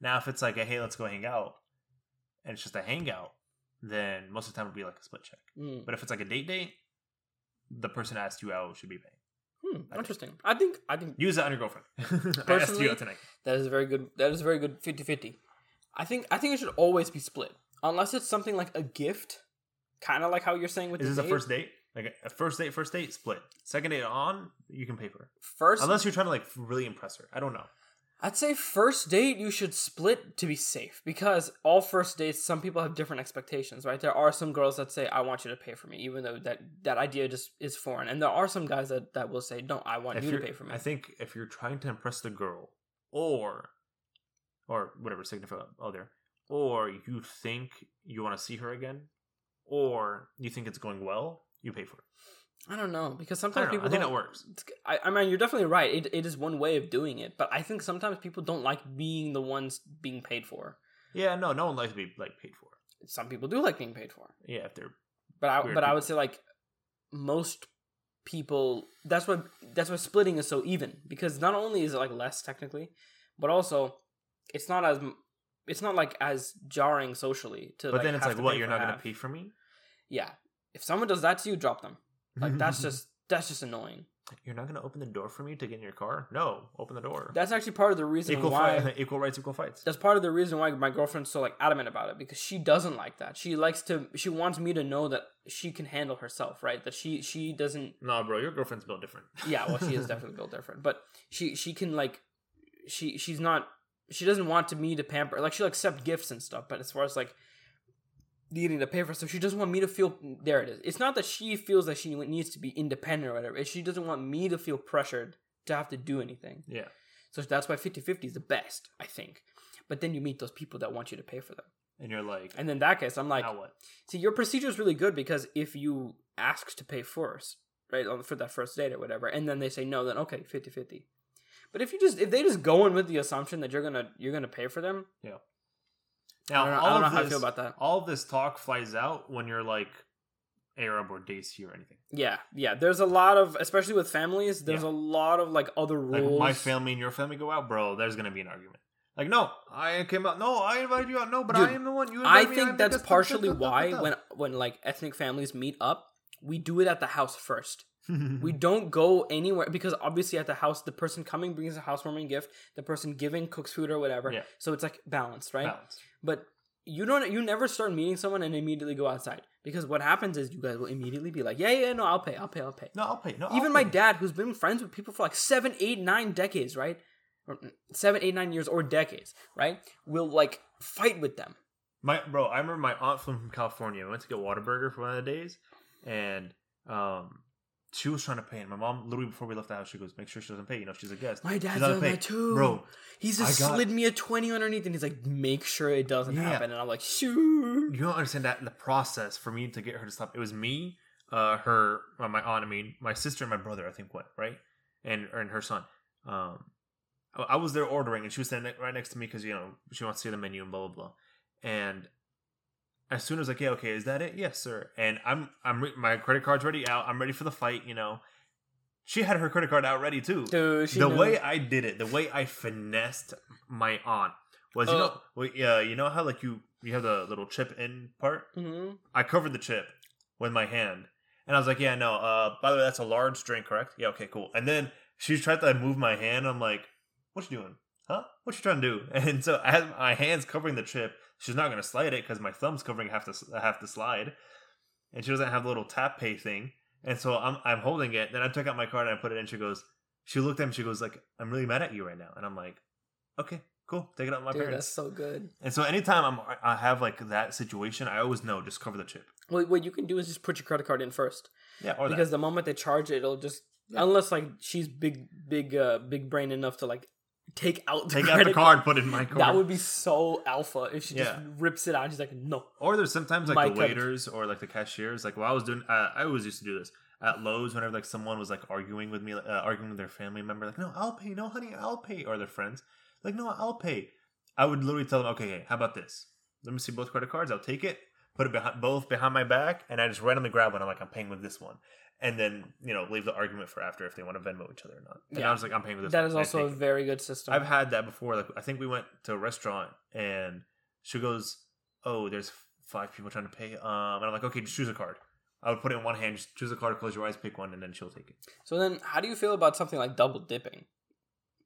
Now, if it's like a hey, let's go hang out, and it's just a hangout, then most of the time it'll be like a split check. Mm. But if it's like a date date, the person asked you out should be paying. Hmm, interesting i think i think Use that on your girlfriend. I asked you out tonight. That is a very good. That is a very good 50-50. I think. I think it should always be split, unless it's something like a gift, kind of like how you're saying with the Is this a first date? Like a first date, first date, split. Second date on, you can pay for it. First, Unless you're trying to like really impress her. I don't know. I'd say first date you should split to be safe because all first dates, some people have different expectations, right? There are some girls that say, "I want you to pay for me," even though that that idea just is foreign, and there are some guys that that will say, "No, I want if you to pay for me." I think if you're trying to impress the girl, or or whatever significant other, oh, or you think you want to see her again, or you think it's going well, you pay for it. I don't know because I, sometimes know. people I think that works. I, I mean, you're definitely right. It, it is one way of doing it, but I think sometimes people don't like being the ones being paid for. Yeah, no, no one likes to be like paid for. Some people do like being paid for, Yeah, if they're but I but I would say like most people. That's why that's why splitting is so even because not only is it like less technically, but also it's not as it's not like as jarring socially to. but like, then it's like, what? You're not gonna half. pay for me? Yeah, if someone does that to you, drop them. Like that's just that's just annoying. you're not gonna open the door for me to get in your car. No, open the door. That's actually part of the reason equal why. fight, equal rights, equal fights. that's part of the reason why my girlfriend's so like adamant about it because she doesn't like that. She likes to she wants me to know that she can handle herself, right? That she she doesn't No, bro, your girlfriend's built different. yeah, well she is definitely built different. But she she can like she she's not she doesn't want to me to pamper like she'll accept gifts and stuff, but as far as like needing to pay for stuff, she doesn't want me to feel there it is. It's not that she feels that she needs to be independent or whatever. It's she doesn't want me to feel pressured to have to do anything. Yeah, So that's why 50-50 is the best, I think. But then you meet those people that want you to pay for them. and you're like, And in that case, I'm like, now what? see, your procedure is really good because if you ask to pay first, right, for that first date or whatever, and then they say no, then okay, 50-50. But if you just if they just go in with the assumption that you're gonna you're gonna pay for them, Now, I don't know, all I don't know of how I this, feel about that. all this talk flies out when you're like Arab or Desi or anything. Yeah, yeah. There's a lot of, especially with families, there's Yeah. a lot of like other Like rules. my family and your family go out, bro. There's gonna be an argument. Like, no, I came out. No, I invited you out. No, but Dude, I am the one. You. I think that's partially why when when like ethnic families meet up, we do it at the house first. We don't go anywhere because obviously at the house, the person coming brings a housewarming gift, the person giving cooks food or whatever. Yeah. So it's like balanced, right? Balance. But you don't, you never start meeting someone and immediately go outside because what happens is you guys will immediately be like, yeah, yeah, no, I'll pay, I'll pay, I'll pay. No, I'll pay. No, Even I'll my pay. dad, who's been friends with people for like seven, eight, nine decades, right? Or mm, seven, eight, nine years or decades, right? Will like fight with them. My bro, I remember my aunt flew from California. I went to get Whataburger for one of the days, and um, she was trying to pay. And my mom, literally before we left the house, she goes, "Make sure she doesn't pay. You know, she's a guest." My dad's pay. that too, bro. He's just got- slid me a twenty underneath, and he's like, "Make sure it doesn't Yeah. happen." And I'm like, "Sure." You don't understand that the process for me to get her to stop. It was me, uh, her, well, my aunt. I mean, my sister and my brother. I think went right, and and her son. Um, I was there ordering, and she was standing right next to me because you know she wants to see the menu and blah blah blah. And as soon as like, yeah, okay, is that it? Yes, sir. And I'm I'm re- my credit card's ready out. I'm ready for the fight. You know, she had her credit card out ready too. Dude, she the knew. way I did it, the way I finessed my aunt was, you Uh. know, well, yeah, you know how like you you have the little chip in part. Mhm. I covered the chip with my hand, and I was like, yeah, no. Uh, by the way, that's a large drink, correct? Yeah, okay, cool. And then she tried to move my hand. I'm like, what you doing? Huh? What you trying to do? And so I had my hands covering the chip. She's not gonna slide it because my thumb's covering half the half the slide, and she doesn't have the little tap pay thing. And so I'm I'm holding it. Then I took out my card and I put it in. She goes, she looked at me. She goes like, I'm really mad at you right now. And I'm like, okay, cool. Take it out with my Dude, parents. that's so good. And so anytime I'm I have like that situation, I always know just cover the chip. What, what you can do is just put your credit card in first. Yeah, or because that. the moment they charge it, it'll just Yeah. unless like she's big, big, uh, big brain enough to like take out the take out the credit card, put it in my card. That would be so alpha if she Yeah. just rips it out. She's like, no. Or there's sometimes like My the credit. waiters or like the cashiers. Like, well, I was doing. Uh, I always used to do this at Lowe's. Whenever like someone was like arguing with me, uh, arguing with their family member, like, no, I'll pay. No, honey, I'll pay. Or their friends, like, no, I'll pay. I would literally tell them, okay, hey, how about this? Let me see both credit cards. I'll take it, put it behind both behind my back, and I just randomly grab one. I'm like, I'm paying with this one, and then you know leave the argument for after if they want to Venmo each other or not. And Yeah. I was like, I'm paying with this. That is also a very good system. I've had that before. Like I think we went to a restaurant and she goes, "Oh, there's five people trying to pay." Um, and I'm like, "Okay, just choose a card." I would put it in one hand, just choose a card, close your eyes, pick one, and then she'll take it. so then, how do you feel about something like double dipping,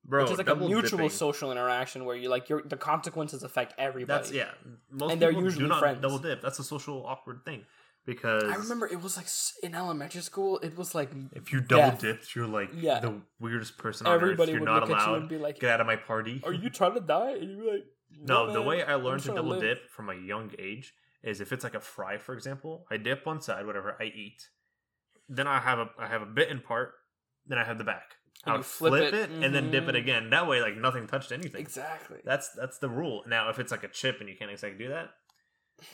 Bro, which is like a mutual dipping, social interaction where you like your the consequences affect everybody? That's yeah. Most And they're usually do not friends. double dip. That's a social awkward thing because I remember it was like in elementary school. It was like if you double death. dipped, you're like Yeah. the weirdest person on everybody earth. You're would not at you allowed. and be like, Get out of my party. "Are you trying to die?" And you'd be like, No, the man, way I learned to double live." dip from a young age is if it's like a fry, for example, I dip one side, whatever I eat, then I have a I have a bit in part, then I have the back. You flip flip, it, it, and then dip it mhm. again. That way, like nothing touched anything. Exactly. That's that's the rule. Now, if it's like a chip and you can't exactly do that,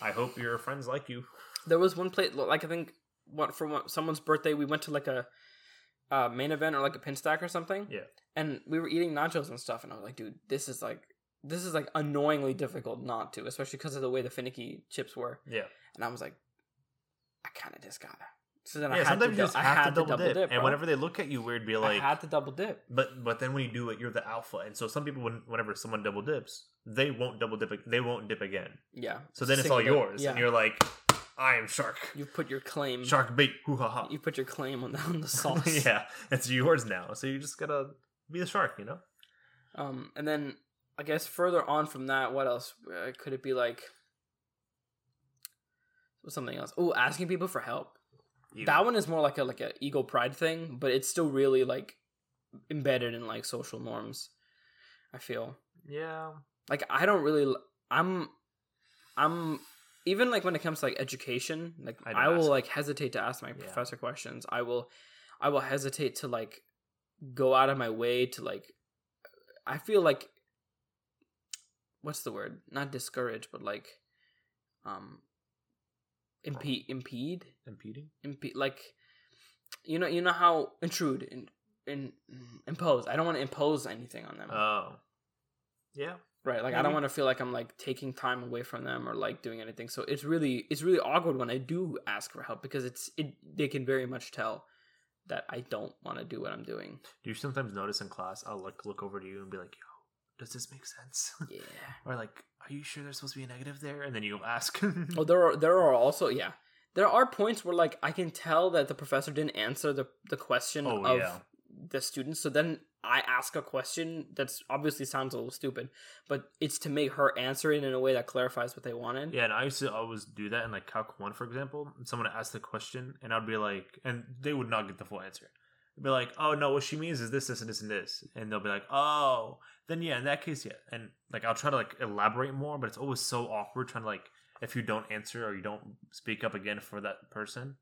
I hope your friends like you. There was one plate, like I think, what for one, someone's birthday, we went to like a uh, main event or like a Pinstack or something. Yeah. And we were eating nachos and stuff, and I was like, dude, this is like, this is like annoyingly difficult not to, especially because of the way the finicky chips were. Yeah, And I was like, I kind of just gotta. So then yeah. I had Sometimes to, you just I have to double, dip, and bro. whenever they look at you weird, be like, I had to double dip. But but then when you do it, you're the alpha, and so some people, when, whenever someone double dips, they won't double dip. They won't dip again. Yeah. So then it's all dip. yours, Yeah. and you're like, I am shark, you put your claim. shark bait, hoo ha ha. You put your claim on the, on the sauce. yeah, it's yours now. So you just gotta be the shark, you know. Um, and then I guess further on from that, what else uh, could it be like? Something else. Oh, asking people for help. You- That one is more like a like a ego pride thing, but it's still really like embedded in like social norms. I feel yeah, like I don't really. I'm. I'm even like when it comes to like education, like I I, will ask. like hesitate to ask my Yeah. professor questions. I will, I will hesitate to like go out of my way to like. I feel like, what's the word? Not discourage, but like, um, impede, impede, impeding. impede. Like, you know, you know how intrude in, in impose. I don't want to impose anything on them. Oh, yeah. Right, like I don't mm-hmm. want to feel like I'm like taking time away from them or like doing anything. So it's really it's really awkward when I do ask for help because it's it they can very much tell that I don't want to do what I'm doing. Do you sometimes notice in class? I'll like look over to you and be like, "Yo, does this make sense?" Yeah. or like, "Are you sure there's supposed to be a negative there?" And then you'll ask. Oh, there are there are also yeah. There are points where like I can tell that the professor didn't answer the the question Oh, of yeah. The students. So then I ask a question that's obviously sounds a little stupid, but it's to make her answer it in a way that clarifies what they wanted. Yeah, and I used to always do that in like Calc 1, for example. Someone asked ask the question, and I'd be like, and they would not get the full answer. I'd be like, oh, no, what she means is this, this, and this, and this. And they'll be like, oh, then yeah, in that case, yeah. And like, I'll try to like elaborate more, but it's always so awkward trying to like, if you don't answer or you don't speak up again for that person,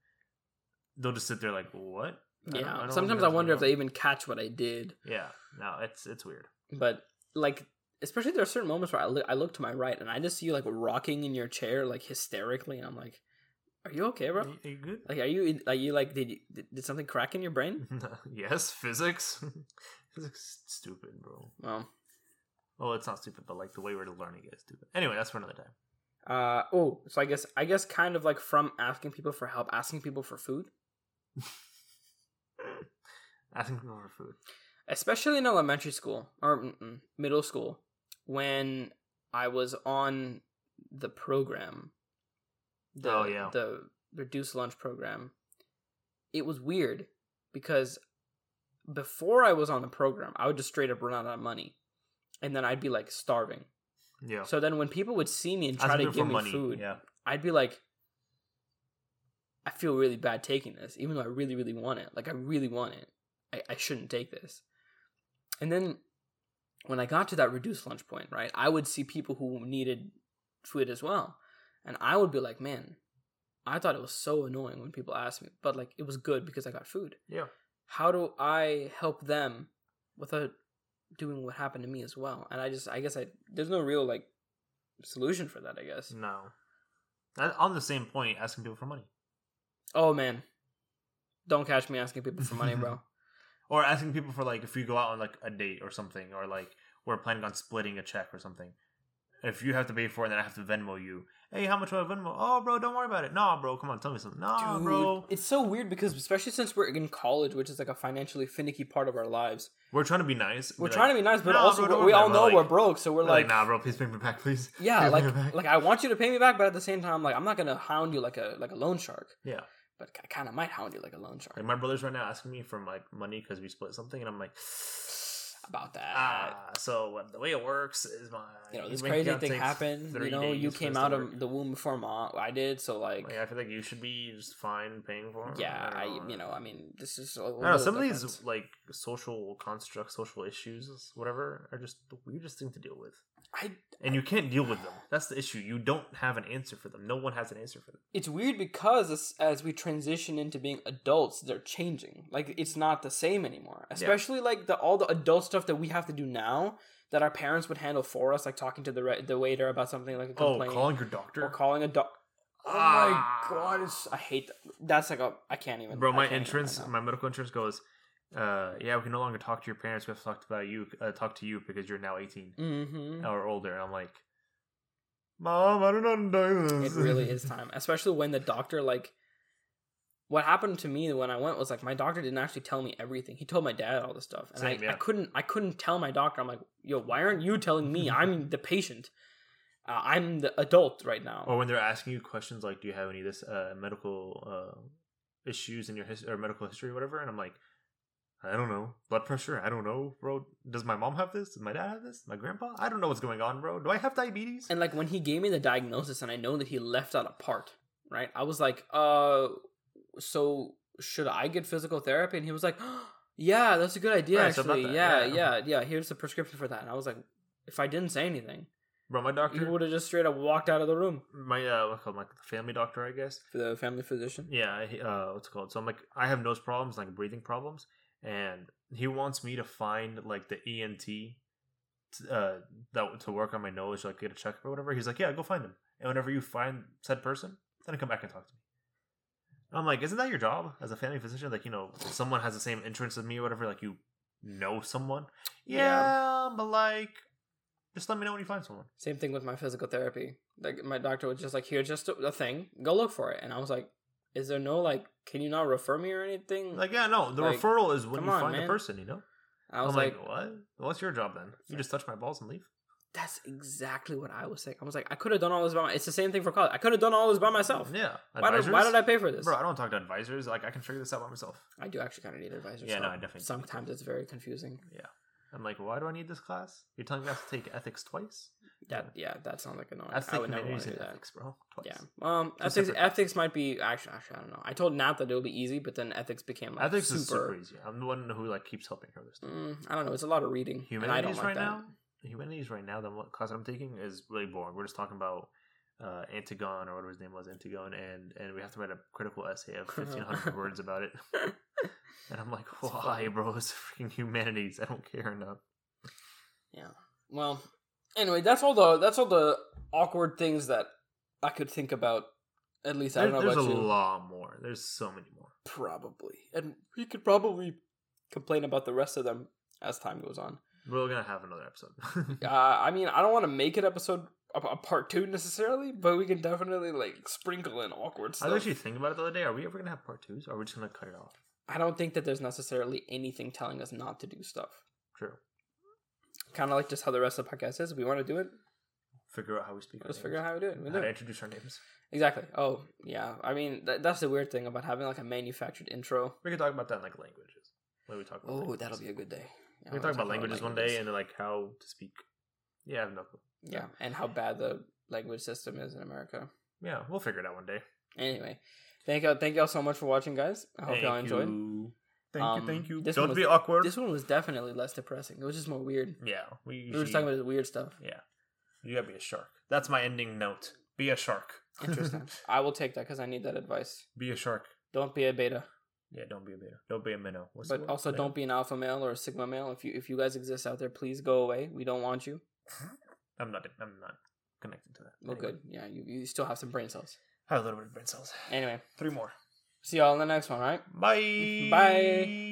they'll just sit there like, what? I don't- I Yeah. don't Sometimes I wonder if they even catch what I did. Yeah, no, it's it's weird. but like especially there are certain moments where I look, I look to my right and I just see you like rocking in your chair like hysterically and I'm like, "Are you okay, bro? Are you, good? Like, are you are you like did you, did, did something crack in your brain?" yes, physics. physics stupid, bro. Well, Well, it's not stupid, but like the way we're learning it is stupid. Anyway, that's for another time. uh oh, so I guess I guess kind of like from asking people for help, asking people for food, Asking people for food. especially in elementary school or middle school when I was on the program. The, Oh, yeah. the reduced lunch program. It was weird because before I was on the program, I would just straight up run out of money, and then I'd be like starving. Yeah. So then when people would see me and try to give me food, Yeah. I'd be like, I feel really bad taking this, even though I really, really want it. Like I really want it. I, I shouldn't take this. And then when I got to that reduced lunch point, right, I would see people who needed food as well. And I would be like, man, I thought it was so annoying when people asked me, but like it was good because I got food. Yeah. How do I help them without doing what happened to me as well? And I just, I guess I there's no real like solution for that. I guess. No. On the same point, asking people for money. Oh man, don't catch me asking people for money, bro. Or asking people for like if you go out on like a date or something, or like we're planning on splitting a check or something. If you have to pay for it, then I have to Venmo you. Hey, how much do I Venmo? Oh, bro, don't worry about it. No, bro, come on, tell me something. No, Dude, bro, it's so weird because especially since we're in college, which is like a financially finicky part of our lives, we're trying to be nice. we're trying to be nice, but "Nah, also bro, we all know Like- we're broke, so we're like, like, nah, bro, please pay me back, please. yeah, like like I want you to pay me back, but at the same time, like I'm not gonna hound you like a like a loan shark, yeah. But I kind of might hound you like a loan shark Like my brother's right now asking me for like money because we split something, and I'm like, about that. ah. So the way it works is my you know, this crazy thing happened. You know, you came out of the womb before mom. I did, so like, Like, I feel like you should be just fine paying for it. yeah, I, don't you know, I mean, this is. A I know. Some of these like social constructs, social issues, whatever, are just the weirdest thing to deal with, I and you can't deal with them. That's the issue. You don't have an answer for them. No one has an answer for them. it's weird because as, as we transition into being adults they're changing like it's not the same anymore especially like the all the adult stuff that we have to do now that our parents would handle for us like talking to the re- the waiter about something like a Oh, complaint calling your doctor, or calling a doc oh Ah. my god it's, i hate that that's like a i can't even bro. My can't insurance, my medical insurance goes. Uh, yeah, we can no longer talk to your parents. We have to talk about you. Uh, talk to you because you're now 18 Mhm. or older. And I'm like, Mom, I don't know this. it really is time especially when the doctor like what happened to me when I went was like my doctor didn't actually tell me everything. He told my dad all this stuff, and Same, I, yeah. I couldn't I couldn't tell my doctor. I'm like, yo, why aren't you telling me? I'm the patient. Uh, I'm the adult right now. Or when they're asking you questions like, "Do you have any of this uh, medical uh, issues in your his- or medical history, or whatever?" And I'm like, "I don't know. Blood pressure? I don't know, bro. Does my mom have this? Does my dad have this? My grandpa? I don't know what's going on, bro. Do I have diabetes?" And like when he gave me the diagnosis, and I know that he left out a part, right? I was like, uh, so should I get physical therapy? And he was like, yeah, that's a good idea, Right, actually. that, yeah, yeah. yeah, yeah. Here's the prescription for that. And I was like, if I didn't say anything, bro, my doctor, would have just straight up walked out of the room my uh, what's called my family doctor, I guess. for the family physician. Yeah, uh, what's it called? So I'm like, I have nose problems, like breathing problems, and he wants me to find like the ENT uh, that to work on my nose, like get a checkup or whatever. He's like, yeah, go find him, and whenever you find said person, then come back and talk to me. And I'm like, isn't that your job as a family physician? Like, you know, someone has the same insurance as me or whatever. Like, you know someone. Yeah, Yeah. but like, just let me know when you find someone. Same thing with my physical therapy. Like my doctor was just like, "Here's just a, a thing. Go look for it." And I was like, "Is there no like? Can you not refer me or anything?" Like, yeah, no, the Like, referral is when you on, find the person. You know. I was I'm like, like, what? What's your job then? You just touch my balls and leave. "That's exactly what I was saying." I was like, "I could have done all this by my. It's the same thing for college. I could have done all this by myself. Yeah. Why did, why did I pay for this?" Bro, I don't talk to advisors. Like, I can figure this out by myself. I do actually kind of need advisors. Yeah, so no, I definitely do. Sometimes it's very confusing. I'm like, why do I need this class? You're telling me I have to take ethics twice? That yeah, that sounds like annoying. I I would never want to do that. ethics, bro. Twice. Yeah. Um, Two ethics separate ethics might be actually actually I don't know. I told Nat that it would be easy, but then ethics became like Ethics super. is super easy. I'm the one who like keeps helping her with stuff. Mm, I don't know. It's a lot of reading. and I don't Humanities like right that. now. Humanities right now. The class I'm taking is really boring. We're just talking about uh, Antigone or whatever his name was, Antigone, and and we have to write a critical essay of 1,500 words about it. And I'm like, why, bro? It's freaking humanities. I don't care enough. Yeah. Well, anyway, that's all the that's all the awkward things that I could think about. At least I don't know there's about a you. lot more. There's so many more. Probably, and we could probably complain about the rest of them as time goes on. We're gonna have another episode. Uh, I mean, I don't want to make it episode a, a part two necessarily, but we can definitely like sprinkle in awkward stuff. I was actually thinking about it the other day. Are we ever gonna have part twos, or are we just gonna cut it off? I don't think that there's necessarily anything telling us not to do stuff. True. Kind of like just how the rest of the podcast is. If we want to do it, Figure out how we speak. let's names. figure out how we do it. We how do to it. introduce our names. Exactly. Oh, yeah. I mean, th- that's the weird thing about having like a manufactured intro. We can talk about that in like languages. When we talk about Oh, languages. that'll be a good day. Yeah, We can talk about languages one day and like how to speak. Yeah, I have no clue. yeah, and how bad the language system is in America. Yeah, we'll figure it out one day. Anyway, thank you, thank y'all so much for watching, guys. I hope Thank y'all enjoyed. you. Thank Um, you, thank you. this Don't one be was- awkward. This one was definitely less depressing. It was just more weird. yeah, we, We were just talking about the weird stuff. Yeah, you gotta be a shark. That's my ending note. Be a shark. Interesting. I will take that because I need that advice. be a shark. Don't be a beta, Yeah, don't be a beta. Don't be a minnow. What's but also Minnow? don't be an alpha male or a sigma male. If you if you guys exist out there, please go away. We don't want you. I'm not. I'm not connected to that. Well, Anyway, good. Yeah, you, you still have some brain cells. Have a little bit of brain cells. Anyway, Three more. see y'all in the next one. Right. Bye. Bye.